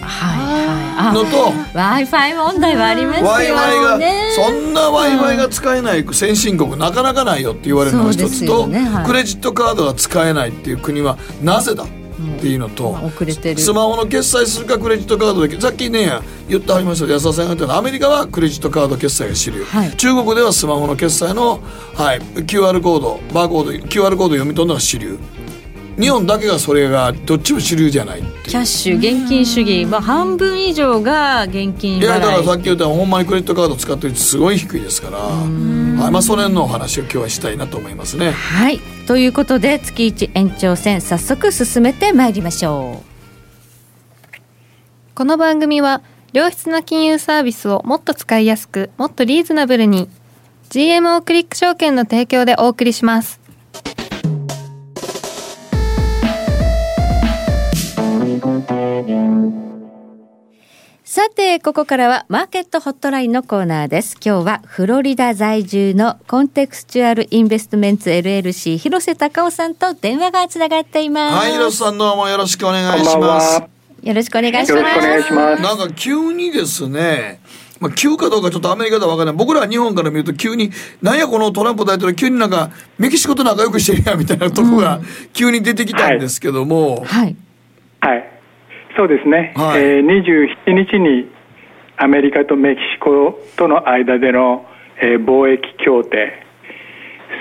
Speaker 2: のと
Speaker 3: w i f i 問題はありますよ
Speaker 2: w i f i が、
Speaker 3: ね
Speaker 2: そんな w i f i が使えない先進国なかなかないよって言われるのが一つと、
Speaker 3: よねはい。
Speaker 2: クレジットカードが使えないっていう国はなぜだ？っていうのと、
Speaker 3: 遅れてる。
Speaker 2: スマホの決済するかクレジットカードでさっきね言ってはりました安田さんが言ったアメリカはクレジットカード決済が主流、
Speaker 3: はい。
Speaker 2: 中国ではスマホの決済の、はい、QR コードバーコード QR コード読み取るのが主流日本だけがそれがどっちも主流じゃない
Speaker 3: キャッシュ現金主義、まあ、半分以上が現金
Speaker 2: い。やだから
Speaker 3: 払い
Speaker 2: さっき言ったほんまにクレジットカード使ってる率すごい低いですから、はいまあ、それのお話を今日はしたいなと思いますね。
Speaker 3: はい。ということで月一延長戦早速進めてまいりましょう。
Speaker 1: この番組は良質な金融サービスをもっと使いやすくもっとリーズナブルに GMO クリック証券の提供でお送りします
Speaker 3: さてここからはマーケットホットラインのコーナーです。今日はフロリダ在住のコンテクスチュアルインベストメンツ LLC 広瀬隆夫さんと電話がつながっています。
Speaker 2: はい、広瀬さんどうもよろしくお願いします。
Speaker 10: は。
Speaker 3: よろしくお願いします。
Speaker 10: よろしくお願いします。
Speaker 2: なんか急にですね、まあ、急かどうかちょっとアメリカでは分からない僕らは日本から見ると急になんやこのトランプ大統領急になんかメキシコと仲良くしてるやんみたいなとこが急に出てきたんですけども、
Speaker 3: はい。
Speaker 10: はい。そうですね。
Speaker 2: はい。
Speaker 10: えー、27日にアメリカとメキシコとの間での、えー貿易協定、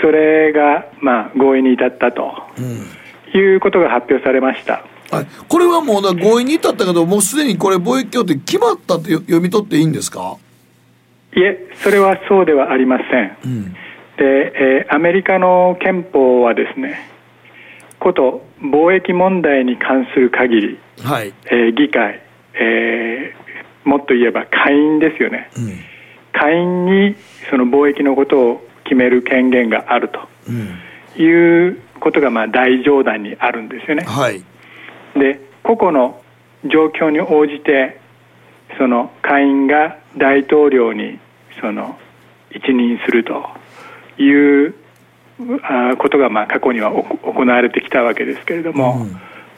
Speaker 10: それが、まあ、合意に至ったと、いうことが発表されました。
Speaker 2: はい、これはもうだ合意に至ったけどもうすでにこれ貿易協定決まったって読み取っていいんですか、
Speaker 10: いえ、それはそうではありません。
Speaker 2: うん。
Speaker 10: で、えーアメリカの憲法はですね、こと貿易問題に関する限り、
Speaker 2: はい。
Speaker 10: えー議会、えーもっと言えば下院ですよね、
Speaker 2: うん。
Speaker 10: 下院にその貿易のことを決める権限がある
Speaker 2: うん。
Speaker 10: ということがまあ大冗談にあるんですよね。
Speaker 2: はい。
Speaker 10: で個々の状況に応じてその下院が大統領にその一任するというあことがまあ過去にはお行われてきたわけですけれども、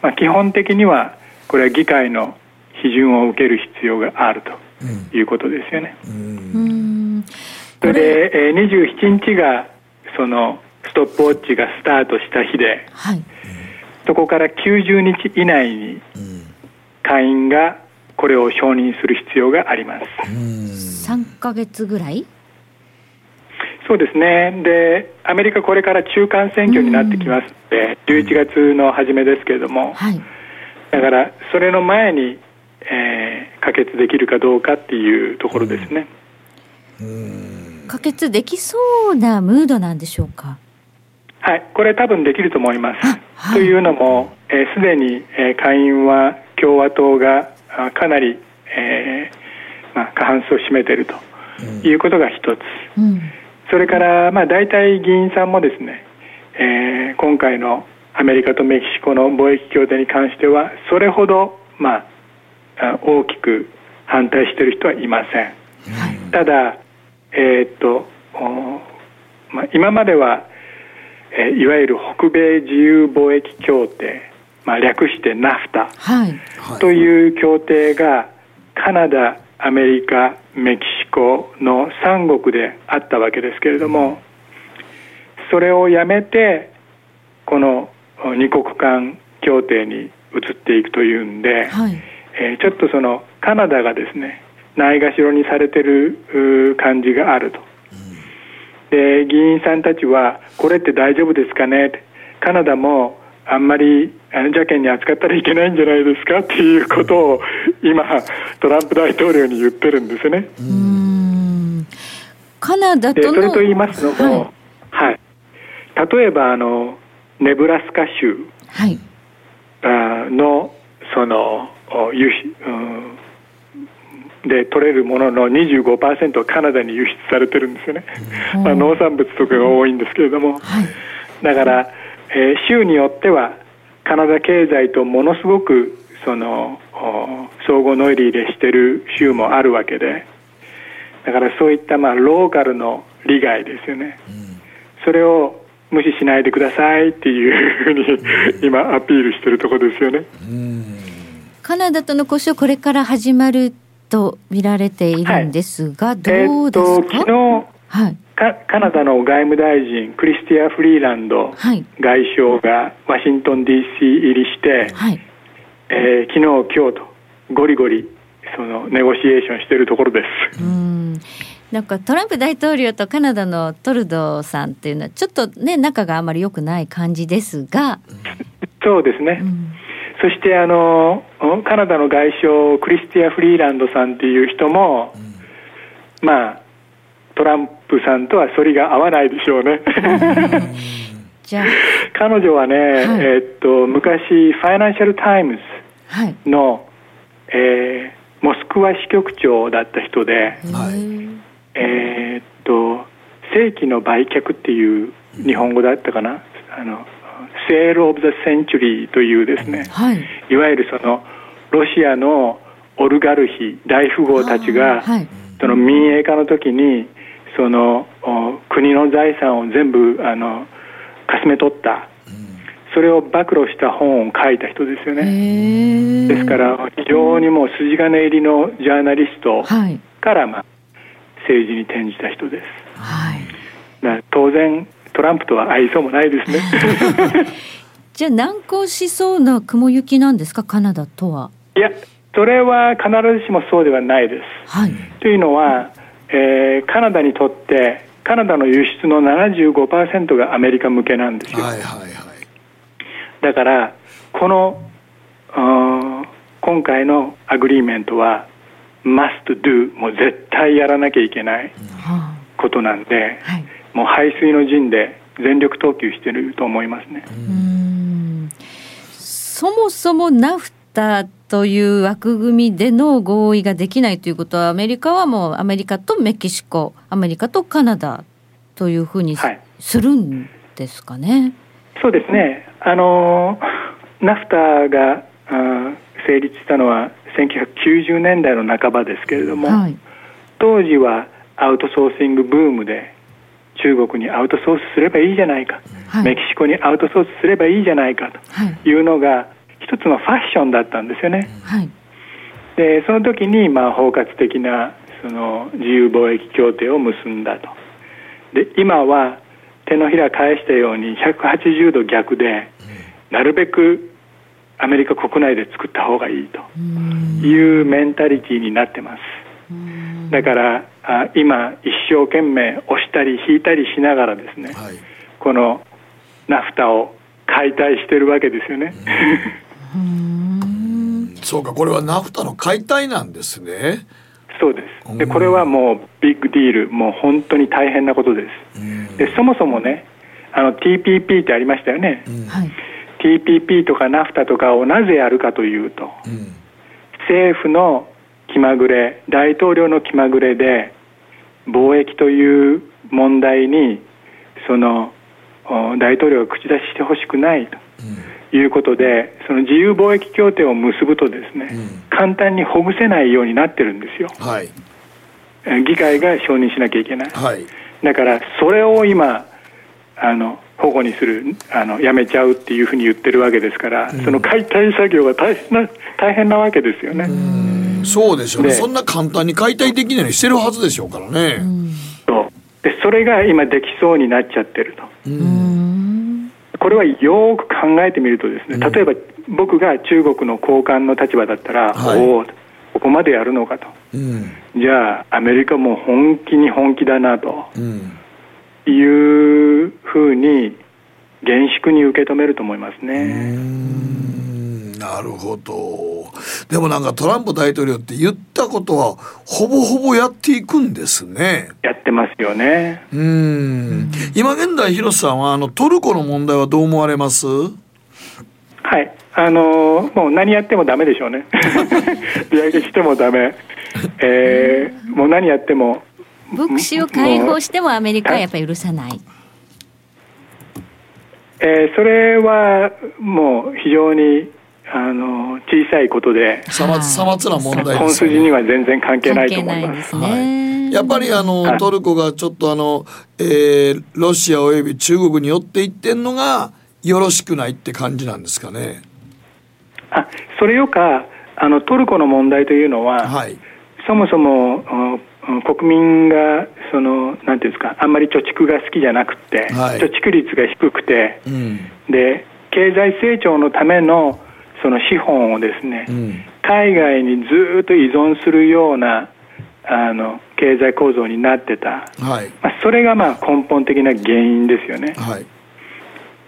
Speaker 10: まあ、基本的にはこれは議会の批准を受ける必要があるということですよね。それで、えー、27日がそのストップウォッチがスタートした日で、
Speaker 3: はい、
Speaker 10: そこから90日以内に会員がこれを承認する必要があります。
Speaker 3: 3ヶ月ぐらい
Speaker 10: そうですね。で、アメリカこれから中間選挙になってきますので、11月の初めですけれども、
Speaker 3: はい、
Speaker 10: だからそれの前に、えー可決できるかどうかっていうところですね。
Speaker 3: 可決できそうなムードなんでしょうか？
Speaker 10: はい、これ多分できると思います。というのも、す、えー、で、に、えー、下院は共和党があかなり、えーまあ、過半数を占めているということが一つ。
Speaker 3: うん
Speaker 10: それから、まあ、大体議員さんもですね、えー今回のアメリカとメキシコの貿易協定に関しては、それほど、まあ、あ大きく反対している人はいません。ただ、えーっと、おまあ、今までは、えーいわゆる北米自由貿易協定、まあ、略してナフタ
Speaker 3: はい。
Speaker 10: という協定がカナダ、アメリカ、メキシコの3国であったわけですけれども、それをやめて、この二国間協定に移っていくというんで、
Speaker 3: はい。
Speaker 10: えーちょっとそのカナダがですね、ないがしろにされてる感じがあると。で、議員さんたちは、これって大丈夫ですかねカナダもあんまりあの邪険に扱ったらいけないんじゃないですかっていうことを今、トランプ大統領に言ってるんですね。
Speaker 3: うーんカナダ
Speaker 10: で、
Speaker 3: との
Speaker 10: それと言いますのも、
Speaker 3: は
Speaker 10: はい。例えば、あの、ネブラスカ州
Speaker 3: はい
Speaker 10: あの、その、お輸出、うんで取れるものの25%はカナダに輸出されてるんですよね。まあ、農産物とかが多いんですけれども。だから、えー州によってはカナダ経済とものすごくそのお相互乗り入れしてる州もあるわけでだからそういったまあローカルの利害ですよね、それを無視しないでくださいっていうふうに今アピールしてるところですよね。
Speaker 3: カナダとの交渉これから始まると見られているんですが、ど
Speaker 10: えーっ
Speaker 3: うですか、
Speaker 10: と昨日
Speaker 3: はい
Speaker 10: カカナダの外務大臣クリスティア・フリーランド
Speaker 3: はい。
Speaker 10: 外相がワシントン DC 入りして、
Speaker 3: はい。
Speaker 10: えー昨日今日とゴリゴリそのネゴシエーションしているところです。
Speaker 3: うん。なんかトランプ大統領とカナダのトルドーさんっていうのはちょっとね仲があまり良くない感じですが、
Speaker 10: そうですね。そしてあのカナダの外相クリスティア・フリーランドさんっていう人も、まあトランプさんとは反りが合わないでしょうね。[laughs]
Speaker 3: じゃあ。
Speaker 10: 彼女はね、えーっと昔ファイナンシャル・タイム
Speaker 3: はい。
Speaker 10: ズの、えーモスクワ支局長だった人で、えーっと世紀の売却っていう日本語だったかな？あのセール・オブ・ザ・センチュリーというですね、
Speaker 3: はい。
Speaker 10: いわゆるそのロシアのオルガルヒ大富豪たちが、
Speaker 3: はい。
Speaker 10: その民営化の時にそのお国の財産を全部あのかすめ取った、それを暴露した本を書いた人ですよね。ですから非常にもう筋金入りのジャーナリスト
Speaker 3: はい
Speaker 10: から、まあ、政治に転じた人です。
Speaker 3: はい
Speaker 10: 当然トランプとは合いそうもないですね。[laughs]
Speaker 3: じゃあ難航しそうな雲行きなんですか？カナダとは。
Speaker 10: いや、それは必ずしもそうではないです。
Speaker 3: はい
Speaker 10: というのは、えーカナダにとってカナダの輸出の75%がアメリカ向けなんですよ。
Speaker 2: はいはいはい
Speaker 10: だからこの今回の agreement は must do もう絶対やらなきゃいけないことなんで、もう背水の陣で全力投球してると思いますね。
Speaker 3: そもそも NAFTA という枠組みでの合意ができないということはアメリカはもうアメリカとメキシコアメリカとカナダというふうにするんですかね。
Speaker 10: そうですね、あのナフタがあ成立したのは1990年代の半ばですけれども、
Speaker 3: はい。
Speaker 10: 当時はアウトソーシングブームで中国にアウトソースすればいいじゃないか、
Speaker 3: はい。
Speaker 10: メキシコにアウトソースすればいいじゃないか
Speaker 3: はい。
Speaker 10: というのが一つのファッションだったんですよね。
Speaker 3: はい。
Speaker 10: でその時にまあ包括的なその自由貿易協定を結んだと。で今は手のひら返したように180度逆でなるべくアメリカ国内で作った方がいいと。いうメンタリティーになってます。だからあ今一生懸命押したり引いたりしながらですね、
Speaker 2: はい。
Speaker 10: このナフタを解体してるわけですよね、
Speaker 2: そうかこれはナフタの解体なんですね。
Speaker 10: そうです。でこれはもうビッグディール。もう本当に大変なことです。でそもそもねあの TPP ってありましたよね、
Speaker 3: はい。
Speaker 10: TPP とかナフタとかをなぜやるかというと、政府の気まぐれ大統領の気まぐれで貿易という問題にそのお大統領が口出ししてほしくないということでその自由貿易協定を結ぶとですね、簡単にほぐせないようになってるんですよ。
Speaker 2: はい。
Speaker 10: え議会が承認しなきゃいけない。
Speaker 2: はい。
Speaker 10: だからそれを今あの保護にするあのやめちゃうっていうふうに言ってるわけですから、その解体作業が大変な大変なわけですよね。
Speaker 2: そうでしょうね
Speaker 10: で
Speaker 2: そんな簡単に解体できないようにしてるはずでしょうからね、
Speaker 10: そうでそれが今できそうになっちゃってると。これはよーく考えてみるとですね、例えば僕が中国の高官の立場だったら、
Speaker 2: はい。
Speaker 10: おおここまでやるのかと。
Speaker 2: うん。
Speaker 10: じゃあアメリカも本気に本気だなと。
Speaker 2: うん。
Speaker 10: いうふうに厳粛に受け止めると思いますね。
Speaker 2: なるほどでもなんかトランプ大統領って言ったことはほぼほぼやっていくんですね
Speaker 10: やってますよね。
Speaker 2: うん今現在広瀬さんはあのトルコの問題はどう思われます？
Speaker 10: はい、あのーもう何やってもダメでしょうね。利上げしてもダメ。えーもう何やっても。
Speaker 3: 牧師を解放してもアメリカはやっぱり許さない。
Speaker 10: えーそれはもう非常に、あのー小さいことで、
Speaker 2: さまさまつな問題です
Speaker 10: 本筋には全然関係ないと思います。
Speaker 3: ですね。
Speaker 2: やっぱりあの、
Speaker 10: はい
Speaker 2: トルコがちょっとあの、えーロシアおよび中国に寄っていってんのがよろしくないって感じなんですかね。
Speaker 10: あそれよかあのトルコの問題というのは、
Speaker 2: はい。
Speaker 10: そもそもうん国民がそのなんていうんですかあんまり貯蓄が好きじゃなくて、
Speaker 2: はい
Speaker 10: 貯蓄率が低くて、
Speaker 2: うん。
Speaker 10: で経済成長のためのその資本をですね、
Speaker 2: うん。
Speaker 10: 海外にずーっと依存するようなあの経済構造になってた、
Speaker 2: はい。
Speaker 10: まあ、それがまあ根本的な原因ですよね。
Speaker 2: はい。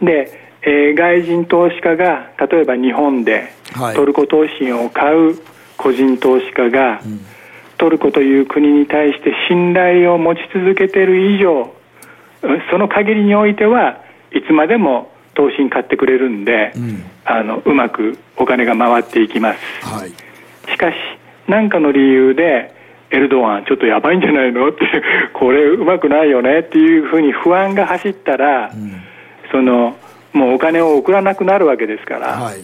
Speaker 10: で、えー外人投資家が例えば日本で
Speaker 2: はい
Speaker 10: トルコ投資を買う個人投資家が、トルコという国に対して信頼を持ち続けている以上うんその限りにおいてはいつまでも投資に買ってくれるんで、
Speaker 2: ん
Speaker 10: あのうまくお金が回っていきます
Speaker 2: はい。
Speaker 10: しかし何かの理由でエルドアンちょっとやばいんじゃないの？って [laughs] これうまくないよねっていうふうに不安が走ったら、そのもうお金を送らなくなるわけですから、
Speaker 2: はい。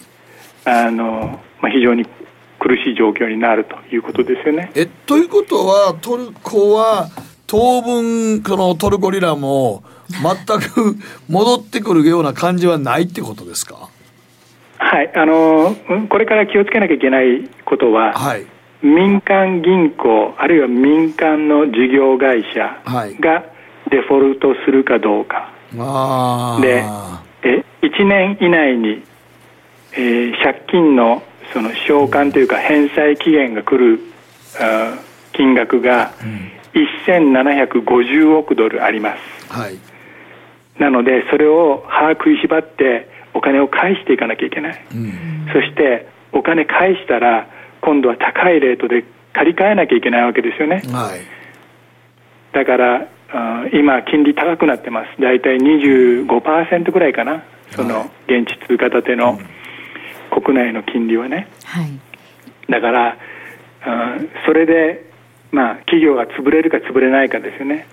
Speaker 10: あのまあ、非常に苦しい状況になるということですよね。
Speaker 2: え、ということは、トルコは当分、このトルコリラも全く [laughs] 戻ってくるような感じはないってことですか？
Speaker 10: はい、あのうんこれから気をつけなきゃいけないことは、
Speaker 2: はい。
Speaker 10: 民間銀行あるいは民間の事業会社
Speaker 2: はい
Speaker 10: がデフォルトするかどうか、
Speaker 2: ああ。
Speaker 10: でえ1年以内に、えー借金のその償還というか返済期限が来るあー金額が1750億ドルあります
Speaker 2: はい。
Speaker 10: なのでそれを歯食いしばってお金を返していかなきゃいけない、そしてお金返したら今度は高いレートで借り換えなきゃいけないわけですよね。
Speaker 2: はい。
Speaker 10: だから今金利高くなってます。大体25%ぐらいかな。その現地通貨建ての国内の金利はね。
Speaker 3: はい。
Speaker 10: だからそれでまあ企業が潰れるか潰れないかですよね。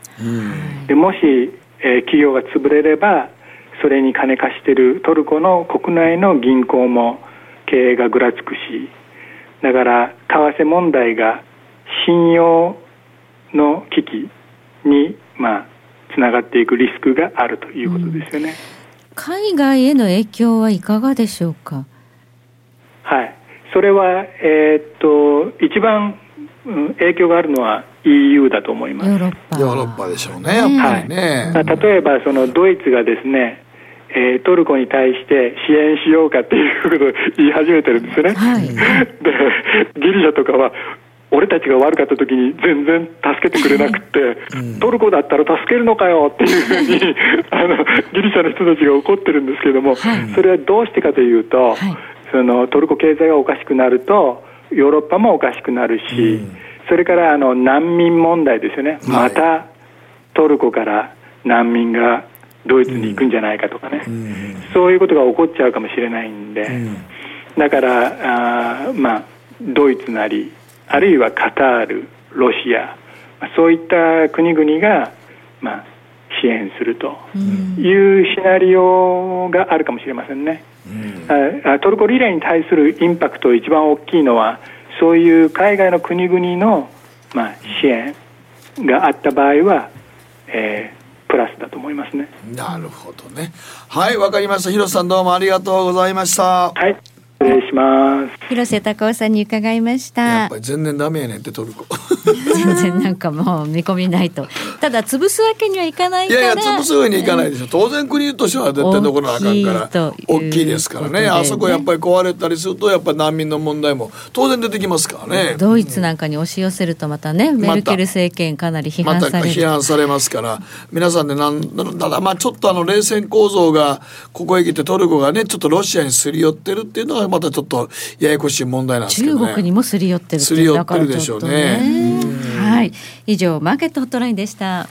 Speaker 10: でもし、えー企業が潰れればそれに金貸してるトルコの国内の銀行も経営がぐらつくしだから為替問題が信用の危機にまあつながっていくリスクがあるということですよね。
Speaker 3: 海外への影響はいかがでしょうか？
Speaker 10: はい、それはえー、っと一番、うん、影響があるのは EU だと思います。
Speaker 3: ヨーロッパ。
Speaker 2: ヨーロッパでしょうね。やっぱりね。
Speaker 10: はい、例えばそのドイツがですね。えー、トルコに対して支援しようかっていうことを言い始めてるんですよね。はい、[laughs] でギリシャとかは俺たちが悪かった時に全然助けてくれなくて、トルコだったら助けるのかよっていうふうにあのギリシャの人たちが怒ってるんですけれども、はい、それはどうしてかというと、はい、そのトルコ経済がおかしくなるとヨーロッパもおかしくなるし、うん、それからあの難民問題ですよね、またトルコから難民がドイツに行くんじゃないかとかね、うん、そういうことが起こっちゃうかもしれないんで、うん、だからあまあドイツなりあるいはカタール、ロシア、そういった国々が、まあ、支援するというシナリオがあるかもしれませんね。うん、トルコリレーに対するインパクト一番大きいのはそういう海外の国々の、まあ、支援があった場合は、えー、プラスだと思いますね。
Speaker 2: なるほどね。はい、わかりました。広瀬さんどうもありがとうございました。
Speaker 10: はい。失礼します
Speaker 3: 広瀬隆夫さんに伺いました
Speaker 2: やっぱり全然ダメやねんってトルコ
Speaker 3: 全然なんかもう見込みないと。ただ潰すわけにはいかないから。い
Speaker 2: やいや潰すわけにはいかないでしょ。当然国としては絶対残らなあかんから。大きいですからね、ね、あそこやっぱり壊れたりするとやっぱり難民の問題も当然出てきますからね。
Speaker 3: ドイツなんかに押し寄せるとまたね、メルケル政権かなり批判される、ま、
Speaker 2: 批判されますから。皆さんでなんただまあちょっとあの冷戦構造がここへ来てトルコがねちょっとロシアにすり寄ってるっていうのはまたちょっとややこしい問題なんですけど、
Speaker 3: ね、中国にもすり寄ってる
Speaker 2: すり寄ってるでしょうね。
Speaker 3: はい、以上マーケットホットラインでした。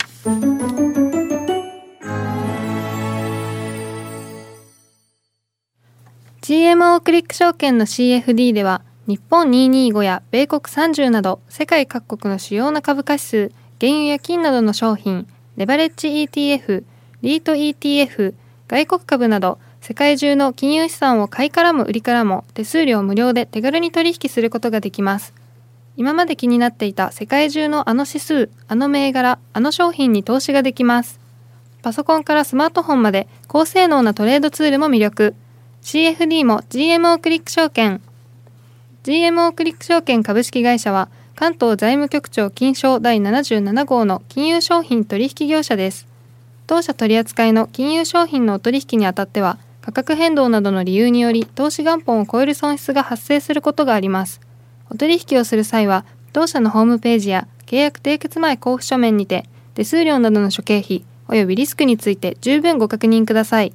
Speaker 1: GMO クリック証券の CFD では日本225や米国30など世界各国の主要な株価指数原油や金などの商品レバレッジ ETF リート ETF 外国株など世界中の金融資産を買いからも売りからも手数料無料で手軽に取引することができます。今まで気になっていた世界中のあの指数、あの銘柄、あの商品に投資ができます。パソコンからスマートフォンまで高性能なトレードツールも魅力。CFD も GMO クリック証券。GMO クリック証券株式会社は関東財務局長金賞第77号の金融商品取引業者です。当社取扱いの金融商品のお取引にあたっては価格変動などの理由により投資元本を超える損失が発生することがあります。お取引をする際は、同社のホームページや契約締結前交付書面にて、手数料などの諸経費及びリスクについて十分ご確認ください。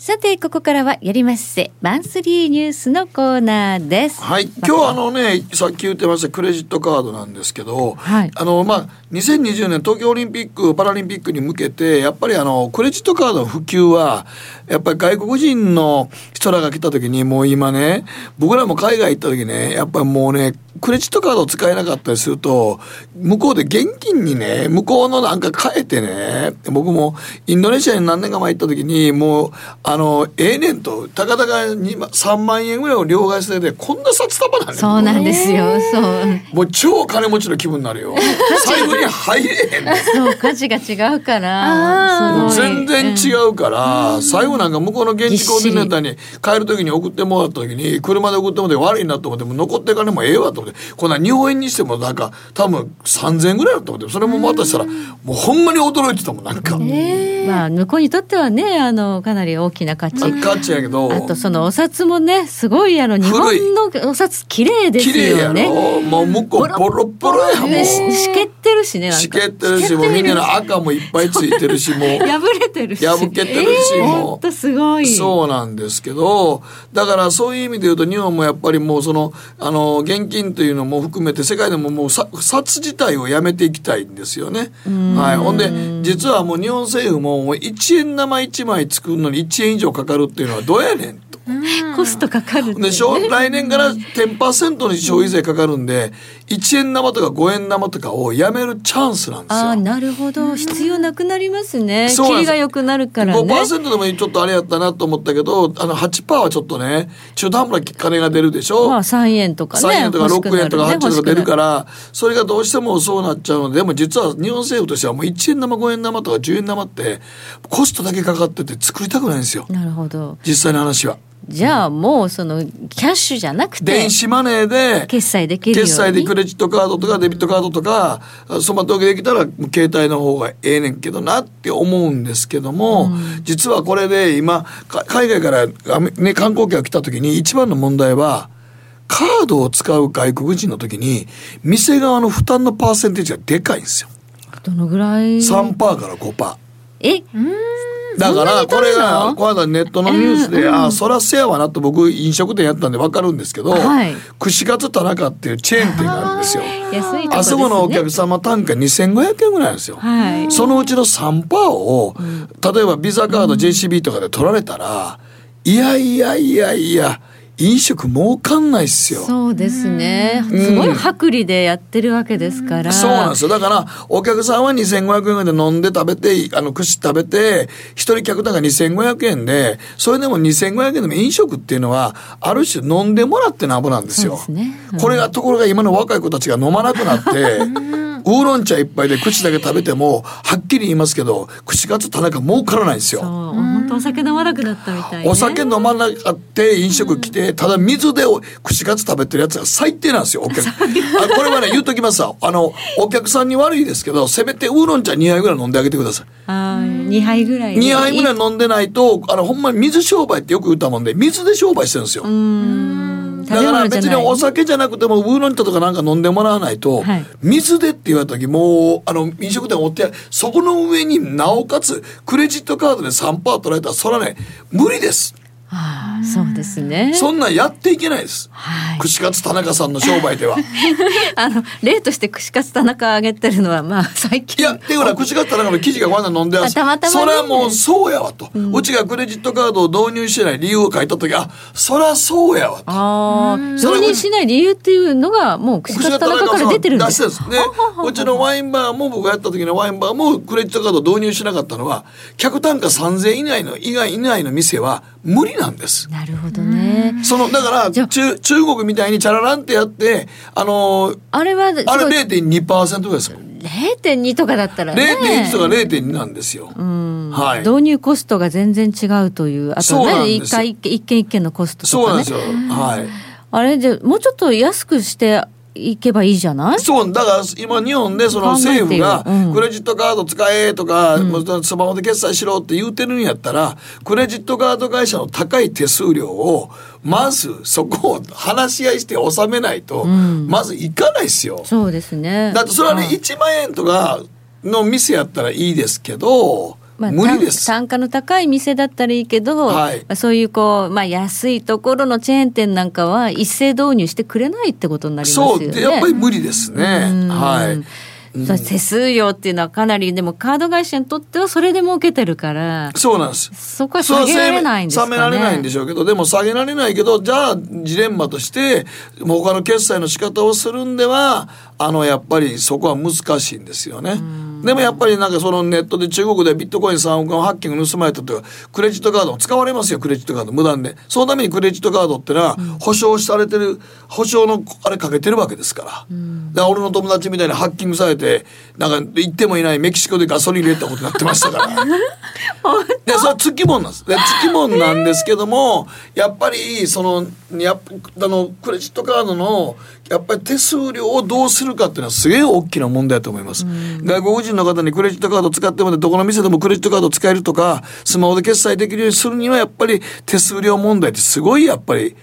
Speaker 3: さてここからはやりまっせマンスリーニュースのコーナーです。
Speaker 2: はい。今日あのねさっき言ってましたクレジットカードなんですけど、はい、あのまあ2020年東京オリンピック・パラリンピックに向けてやっぱりあのクレジットカードの普及はやっぱり外国人の人らが来た時にもう今ね僕らも海外行った時ねやっぱりもうねクレジットカードを使えなかったりすると向こうで現金にね向こうのなんか変えてね僕もインドネシアに何年か前行った時にもうあのええねんとたかだか3万円ぐらいを両替しててこんな札束なんね
Speaker 3: そうなんですよ。そう。
Speaker 2: もう超金持ちの気分になるよ。[laughs] 財布に入れへん。
Speaker 3: そう価値が違うから。
Speaker 2: 全然違うから、最後なんか向こうの現地コーディネーターに帰る時に送ってもらった時に車で送ってもらって悪いなと思っても残って金もええわと思って。こんな日本円にしてもなんか多分3,000円ぐらいだと思って。それもまたしたらもうほんまに驚いてたもんなんか。
Speaker 3: まあ向こうにとってはねあのかなり大きな価値。
Speaker 2: 価値やけど。
Speaker 3: あとそのお札もねすごいあの日本のお札綺麗ですよね。
Speaker 2: もう向こうボロボロやもん。
Speaker 3: しけってるしね。
Speaker 2: しけってるしもうみんなの赤もいっぱいついてるしもう。[laughs]
Speaker 3: 破れてるし。
Speaker 2: 破けてるし、えー、も
Speaker 3: うすごい。
Speaker 2: そうなんですけどだからそういう意味で言うと日本もやっぱりもうそのあの現金というのも含めて世界でももう札自体をやめていきたいんですよね。はい、ほんで実はもう日本政府も1円玉1枚作るのに1円以上かかるっていうのはどうやねんと。
Speaker 3: コストかかるって
Speaker 2: でしょ来年から10%の消費税かかるんで1円玉とか5円玉とかをやめるチャンスなんですよ。
Speaker 3: ああなるほど。必要なくなりますね。
Speaker 2: そうなんです。
Speaker 3: 切りが良くなるからね。
Speaker 2: 5%でもちょっとあれやったなと思ったけどあの8%はちょっとね中途半端な金が出るでしょ、
Speaker 3: まあ3円とかね。
Speaker 2: 3円とか6円とか8円とか出るか
Speaker 3: ら
Speaker 2: らそれがどうしてもそうなっちゃうのででも実は日本政府としてはもう1円玉5円玉とか10円玉ってコストだけかかってて作りたくないんですよ
Speaker 3: なるほど。
Speaker 2: 実際の話は。
Speaker 3: じゃあもうそのキャッシュじゃなくて
Speaker 2: 電子マネーで
Speaker 3: 決済できるように？
Speaker 2: 決済でクレジットカードとかデビットカードとかその時できたら携帯の方がええねんけどなって思うんですけども、実はこれで今か海外からね、観光客が来た時に一番の問題はカードを使う外国人の時に店側の負担のパーセンテージがでかいんですよ。
Speaker 3: どのぐらい
Speaker 2: ？3%から5%。
Speaker 3: え？
Speaker 2: だからこれが
Speaker 3: に
Speaker 2: この間ネットのニュースで、ああそらせやわなと僕飲食店やったんで分かるんですけど、
Speaker 3: はい。
Speaker 2: 串カツ田中っていうチェーン店があるんですよ。
Speaker 3: すね。
Speaker 2: あそこのお客様単価2500円ぐらいなんですよ。
Speaker 3: はい。
Speaker 2: そのうちの3%を、例えばビザカード JCB とかで取られたら、いやいやいやいや、飲食儲かんないっすよ。
Speaker 3: そうですね
Speaker 2: うん
Speaker 3: すごい薄利でやってるわけですから
Speaker 2: そうなんですよ。だから、お客さんは2500円で飲んで食べて、あの、串食べて、一人客単価2500円で、それでも2500円でも飲食っていうのは、ある種飲んでもらってなんぼなんですよ。
Speaker 3: ねうん
Speaker 2: これが、ところが今の若い子たちが飲まなくなって、[laughs] ウーロン茶一杯で口だけ食べても、はっきり言いますけど、串カツ田中儲からないんですよ。
Speaker 3: そう本当お酒飲まなくなったみたいね
Speaker 2: お酒飲まなかって飲食来て、ただ水でお串カツ食べてるやつが最低なんですよ、お客。あこれはね、言うときますわ。あの、お客さんに悪いですけど、せめてウーロン茶2杯ぐらい飲んであげてください。
Speaker 3: あー2杯ぐらい
Speaker 2: 2杯ぐらい飲んでないと、あの、ほんまに水商売ってよく言ったもんで、水で商売してるんですよ。だから別にお酒じゃなくてもウーロン茶とかなんか飲んでもらわないと、
Speaker 3: はい
Speaker 2: 水でって言われた時もうあの飲食店おってそこの上になおかつクレジットカードで3%取られたらそれはね無理です。
Speaker 3: あーそうですね。
Speaker 2: そんなんやっていけないです。
Speaker 3: はい。
Speaker 2: 串カツ田中さんの商売では。[laughs]
Speaker 3: あの例として串カツ田中あげてるのはまあ最近。
Speaker 2: いや、っていうのは串カツ田中の記事がこんな飲んでます。
Speaker 3: あたまたまね。
Speaker 2: それはもうそうやわと、うちがクレジットカードを導入してない理由を書いた時、あ、そりゃそうやわと。
Speaker 3: ああ導入しない理由っていうのがもう串カツ田中から出てるんです。
Speaker 2: 出してですね。うちのワインバーも僕がやった時のワインバーもクレジットカードを導入しなかったのは、客単価3000円以内の以外以内の店は無理なんです。
Speaker 3: なるほどね
Speaker 2: その、だから、中、中国みたいにチャラランってやって、あのー
Speaker 3: あれは
Speaker 2: あれ0.2%ぐらいですもん。
Speaker 3: 0.2とかだったらね
Speaker 2: 0.1とか0.2なんですよ。はい。
Speaker 3: 導入コストが全然違うというあとね一回一軒一軒一軒のコストとかね
Speaker 2: そうなんですよ。はい。
Speaker 3: あれじゃもうちょっと安くしていけばいいじゃない？
Speaker 2: そう、だから今日本でその政府がクレジットカード使えとか、もうスマホで決済しろって言うてるんやったら、クレジットカード会社の高い手数料を、まずそこを話し合いして納めないと、まずいかないですよ。
Speaker 3: そうですね。
Speaker 2: だってそれはね、1万円とかの店やったらいいですけど、
Speaker 3: まあ、
Speaker 2: 無理です。
Speaker 3: 単価の高い店だったらいいけど、
Speaker 2: はい
Speaker 3: まあそういうこう、まあ、安いところのチェーン店なんかは一斉導入してくれないってことになります
Speaker 2: そう、
Speaker 3: よね。
Speaker 2: でやっぱり無理ですね。はい。
Speaker 3: そう手数料っていうのはかなりでもカード会社にとってはそれで儲けてるから
Speaker 2: そうなんです。
Speaker 3: そこは下げられないんですかね。
Speaker 2: 下げられないんでしょうけど、でも下げられないけど、じゃあ、ジレンマとして、他の決済の仕方をするんでは、あの、やっぱりそこは難しいんですよね。でもやっぱりなんかそのネットで中国でビットコイン3億円ハッキング盗まれたとか、クレジットカードも使われますよ、クレジットカード無断で。そのためにクレジットカードってのは、保証されてる、保証のあれかけてるわけですから。だから俺の友達みたいにハッキングされて、なんか行ってもいないメキシコでガソリン入れたことになってましたから。[laughs] でそれはつきもんなんです。でつきもんなんですけども、やっぱりそのやあのクレジットカードのやっぱり手数料をどうするかっていうのはすげえ大きな問題だと思います。外国人の方にクレジットカード使ってもどこの店でもクレジットカード使えるとか、スマホで決済できるようにするにはやっぱり手数料問題ってすごいやっぱり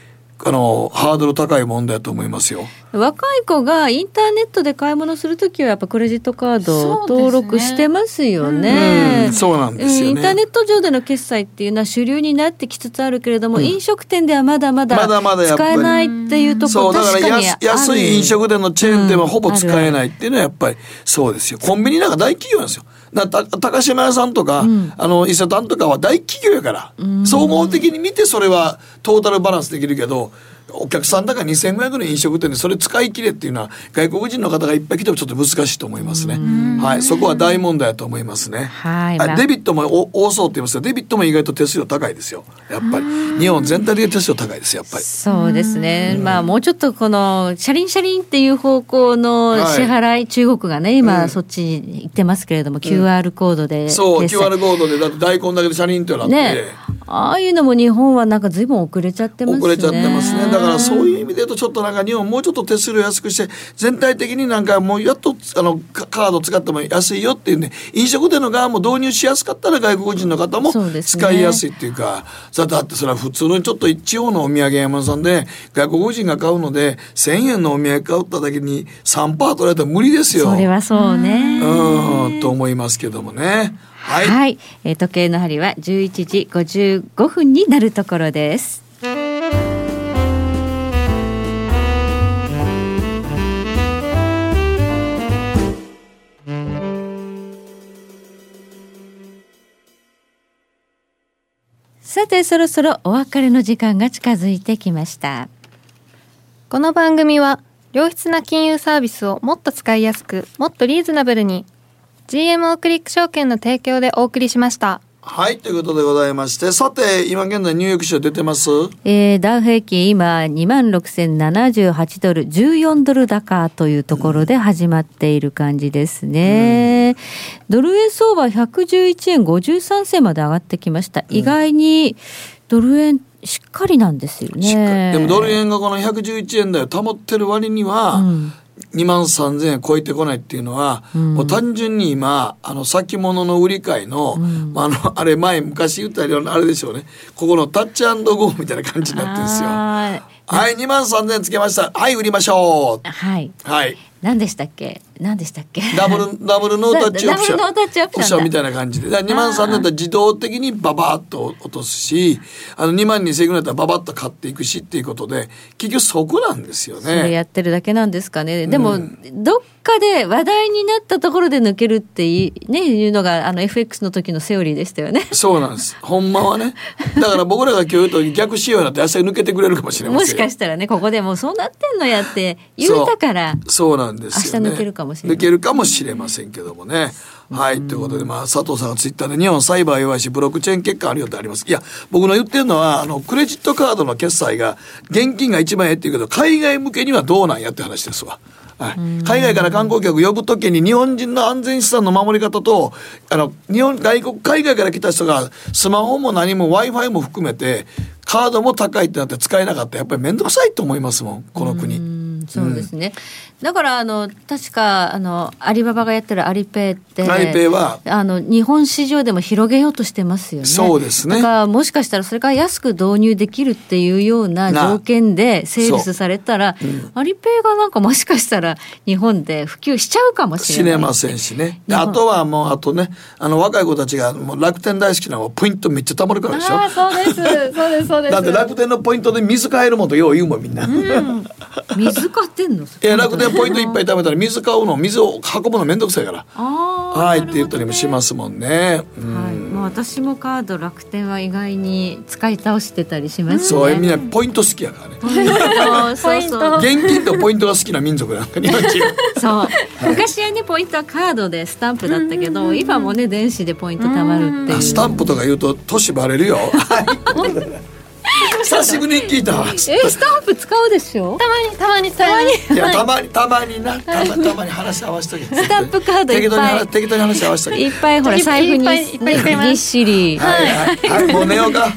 Speaker 2: あのハードル高い問題だと思いますよ。
Speaker 3: 若い子がインターネットで買い物するときはやっぱクレジットカードを登録してますよね。
Speaker 2: うん。そうなんですよね。
Speaker 3: うんインターネット上での決済っていうのは主流になってきつつあるけれども、飲食店ではまだまだ使えないっていうところ
Speaker 2: そうだから
Speaker 3: 確かにある。
Speaker 2: 安安い飲食店のチェーン店はほぼ使え
Speaker 3: い。
Speaker 2: ないっていうのはやっぱりそうですよ。コンビニなんか大企業なんですよなた高島屋さんとか、あの伊勢丹とかは大企業やから、総合的に見てそれはトータルバランスできるけどお客さんだから2500の飲食店でそれ使い切れっていうのは外国人の方がいっぱい来てもちょっと難しいと思いますね。はい、そこは大問題だと思いますね。
Speaker 3: はい。まあ
Speaker 2: デビットもお多そうって言いますけどデビットも意外と手数料高いですよ。やっぱり。日本全体的に手数料高いですやっぱり。
Speaker 3: そうですね、まあもうちょっとこの車輪車輪っていう方向の支払い、中国がね今そっちに行ってますけれども、QR コードで
Speaker 2: そう QR コードでだって大根だけで車輪ってなって、
Speaker 3: ね。ああいうのも日本はなんか随分遅れちゃってますね。
Speaker 2: 遅れちゃってますねだからそういう意味で言うとちょっとなんか日本もうちょっと手数料安くして全体的になんかもうやっとあのカカード使っても安いよっていうんで飲食店の側も導入しやすかったら外国人の方も使いやすいっていうかさだってそれは普通のちょっと地方のお土産屋さんで外国人が買うので1,000円のお土産買っただけに3%取られたら無理ですよ。
Speaker 3: それはそうね
Speaker 2: うんと思いますけどもね。はい、
Speaker 3: はい、えー時計の針は11時55分になるところですさてそろそろお別れの時間が近づいてきました。
Speaker 1: この番組は良質な金融サービスをもっと使いやすくもっとリーズナブルに GMO クリック証券の提供でお送りしました。
Speaker 2: はい、ということでございましてさて今現在ニューヨーク市場出てます？
Speaker 3: えー、ダウ平均今2万6078ドル14ドル高というところで始まっている感じですね、ドル円相場111円53銭まで上がってきました、意外にドル円しっかりなんですよね。
Speaker 2: でもドル円がこの111円台を保ってる割には、2万3000円超えてこないっていうのは、もう単純に今あの先物の売り買いの,、まあ、あの [laughs] あれ前昔言ったようなあれでしょうね。ここのタッチゴーみたいな感じになってるんですよ。
Speaker 3: は
Speaker 2: はい2万3000円つけました。はい売りましょう。
Speaker 3: はい。
Speaker 2: はい。
Speaker 3: 何でしたっけ？何でしたっけ？
Speaker 2: ダブルダブルノータッチオプション
Speaker 3: ダブルノータッチオプションだ
Speaker 2: みたいな感じでだ2万3000円だったら自動的にババッと落とすしあの2万2000円ぐらいだったらババッと買っていくしっていうことで結局そこなんですよ
Speaker 3: それ
Speaker 2: ね。
Speaker 3: やってるだけなんですかね。でも、どっかで話題になったところで抜けるっていね、いうのが、あの FX の時のセオリーでしたよね。
Speaker 2: そうなんです。ほんまはね。だから僕らが今日言うと逆仕様になって明日抜けてくれるかもしれませんよ。
Speaker 3: もしかしたらね、ここでもうそうなってんのやって言うたから、
Speaker 2: そうなんですよね。
Speaker 3: 明日抜けるかもしれない
Speaker 2: 抜けるかもしれませんけどもね。はい。ということで、まあ、佐藤さんがツイッターで日本サイバー弱いし、ブロックチェーン結果あるよってあります。いや、僕の言ってるのは、あの、クレジットカードの決済が、現金が一番ええって言うけど、海外向けにはどうなんやって話ですわ。はい、海外から観光客呼ぶときに日本人の安全資産の守り方とあの日本外国海外から来た人がスマホも何も w i f i も含めてカードも高いってなって使えなかったらやっぱり面倒くさいと思いますもんこの国。
Speaker 3: そうですね。だからあの確かあのアリババがやってるアリペイって
Speaker 2: アリペイは
Speaker 3: あの日本市場でも広げようとしてますよね。
Speaker 2: そうですね
Speaker 3: だからもしかしたらそれから安く導入できるっていうような
Speaker 2: な
Speaker 3: 条件でセールスされたら、アリペイがなんかもしかしたら日本で普及しちゃうかもしれない。
Speaker 2: しれませんしね。あとはもうあとねあの若い子たちがもう楽天大好きなのはポイントめっちゃ貯まるからでしょ。
Speaker 1: ああそうですそうですそうです
Speaker 2: だって楽天のポイントで水買えるもんとよう言うもんみんな。
Speaker 3: 水買ってんの？
Speaker 2: いや楽天ポイントいっぱい貯めたら水買うの水を運ぶのめんどくさいから。
Speaker 3: ああ。
Speaker 2: はいって言ったりもしますもんね。うん
Speaker 3: はい、もう私もカード楽天は意外に使い倒してたりしますね。
Speaker 2: そうみんなポイント好きやからね。[laughs]
Speaker 3: そうそう。
Speaker 2: 現金とポイントが好きな民族なんか日本人。[laughs]
Speaker 3: そう昔はねポイントはカードでスタンプだったけど今もね電子でポイント貯まるっていう
Speaker 2: あスタンプとか言うと年バレるよ。[laughs] はい久しぶりに聞いた。わ。
Speaker 3: えスタンプ使うでしょ？
Speaker 1: たまにたまにたまに。
Speaker 2: いやたまにたまになたまたまに話合わせとけ。
Speaker 3: スタンプカードい
Speaker 2: 適当に
Speaker 3: っぱい
Speaker 2: 話適当に話合わせとけ。
Speaker 3: いっぱいほら
Speaker 1: いっぱ
Speaker 3: 財布に
Speaker 1: いいっぱいいっぱい使います。
Speaker 3: ぎっしり、
Speaker 2: はいはいはい。[laughs] もう寝ようか。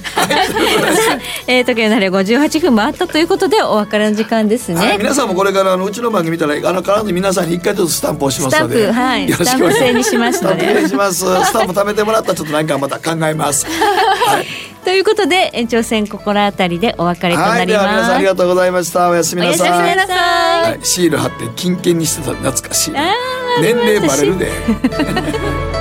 Speaker 3: えー、時計の針58分回ったということでお別れの時間ですね、
Speaker 2: はい、皆さんもこれからあのうちの番組見たらあの必ず皆さんに一回ずつスタンプをしますので。
Speaker 3: スタンプはい。
Speaker 2: よろしくお願い
Speaker 3: スタンプ制にしますので。
Speaker 2: スタンプお願いします。スタンプ貯めてもらったらちょっと何かまた考えます。[laughs] はい、
Speaker 3: ということで延長戦心当たりでお別れと
Speaker 2: は、
Speaker 3: ないり
Speaker 2: では皆
Speaker 3: ます、
Speaker 2: さんありがとうございました。おやすみなさい。
Speaker 3: おやすみなさい。
Speaker 2: はい、シール貼って金券にしてた。懐かしい。年齢バレるで [laughs]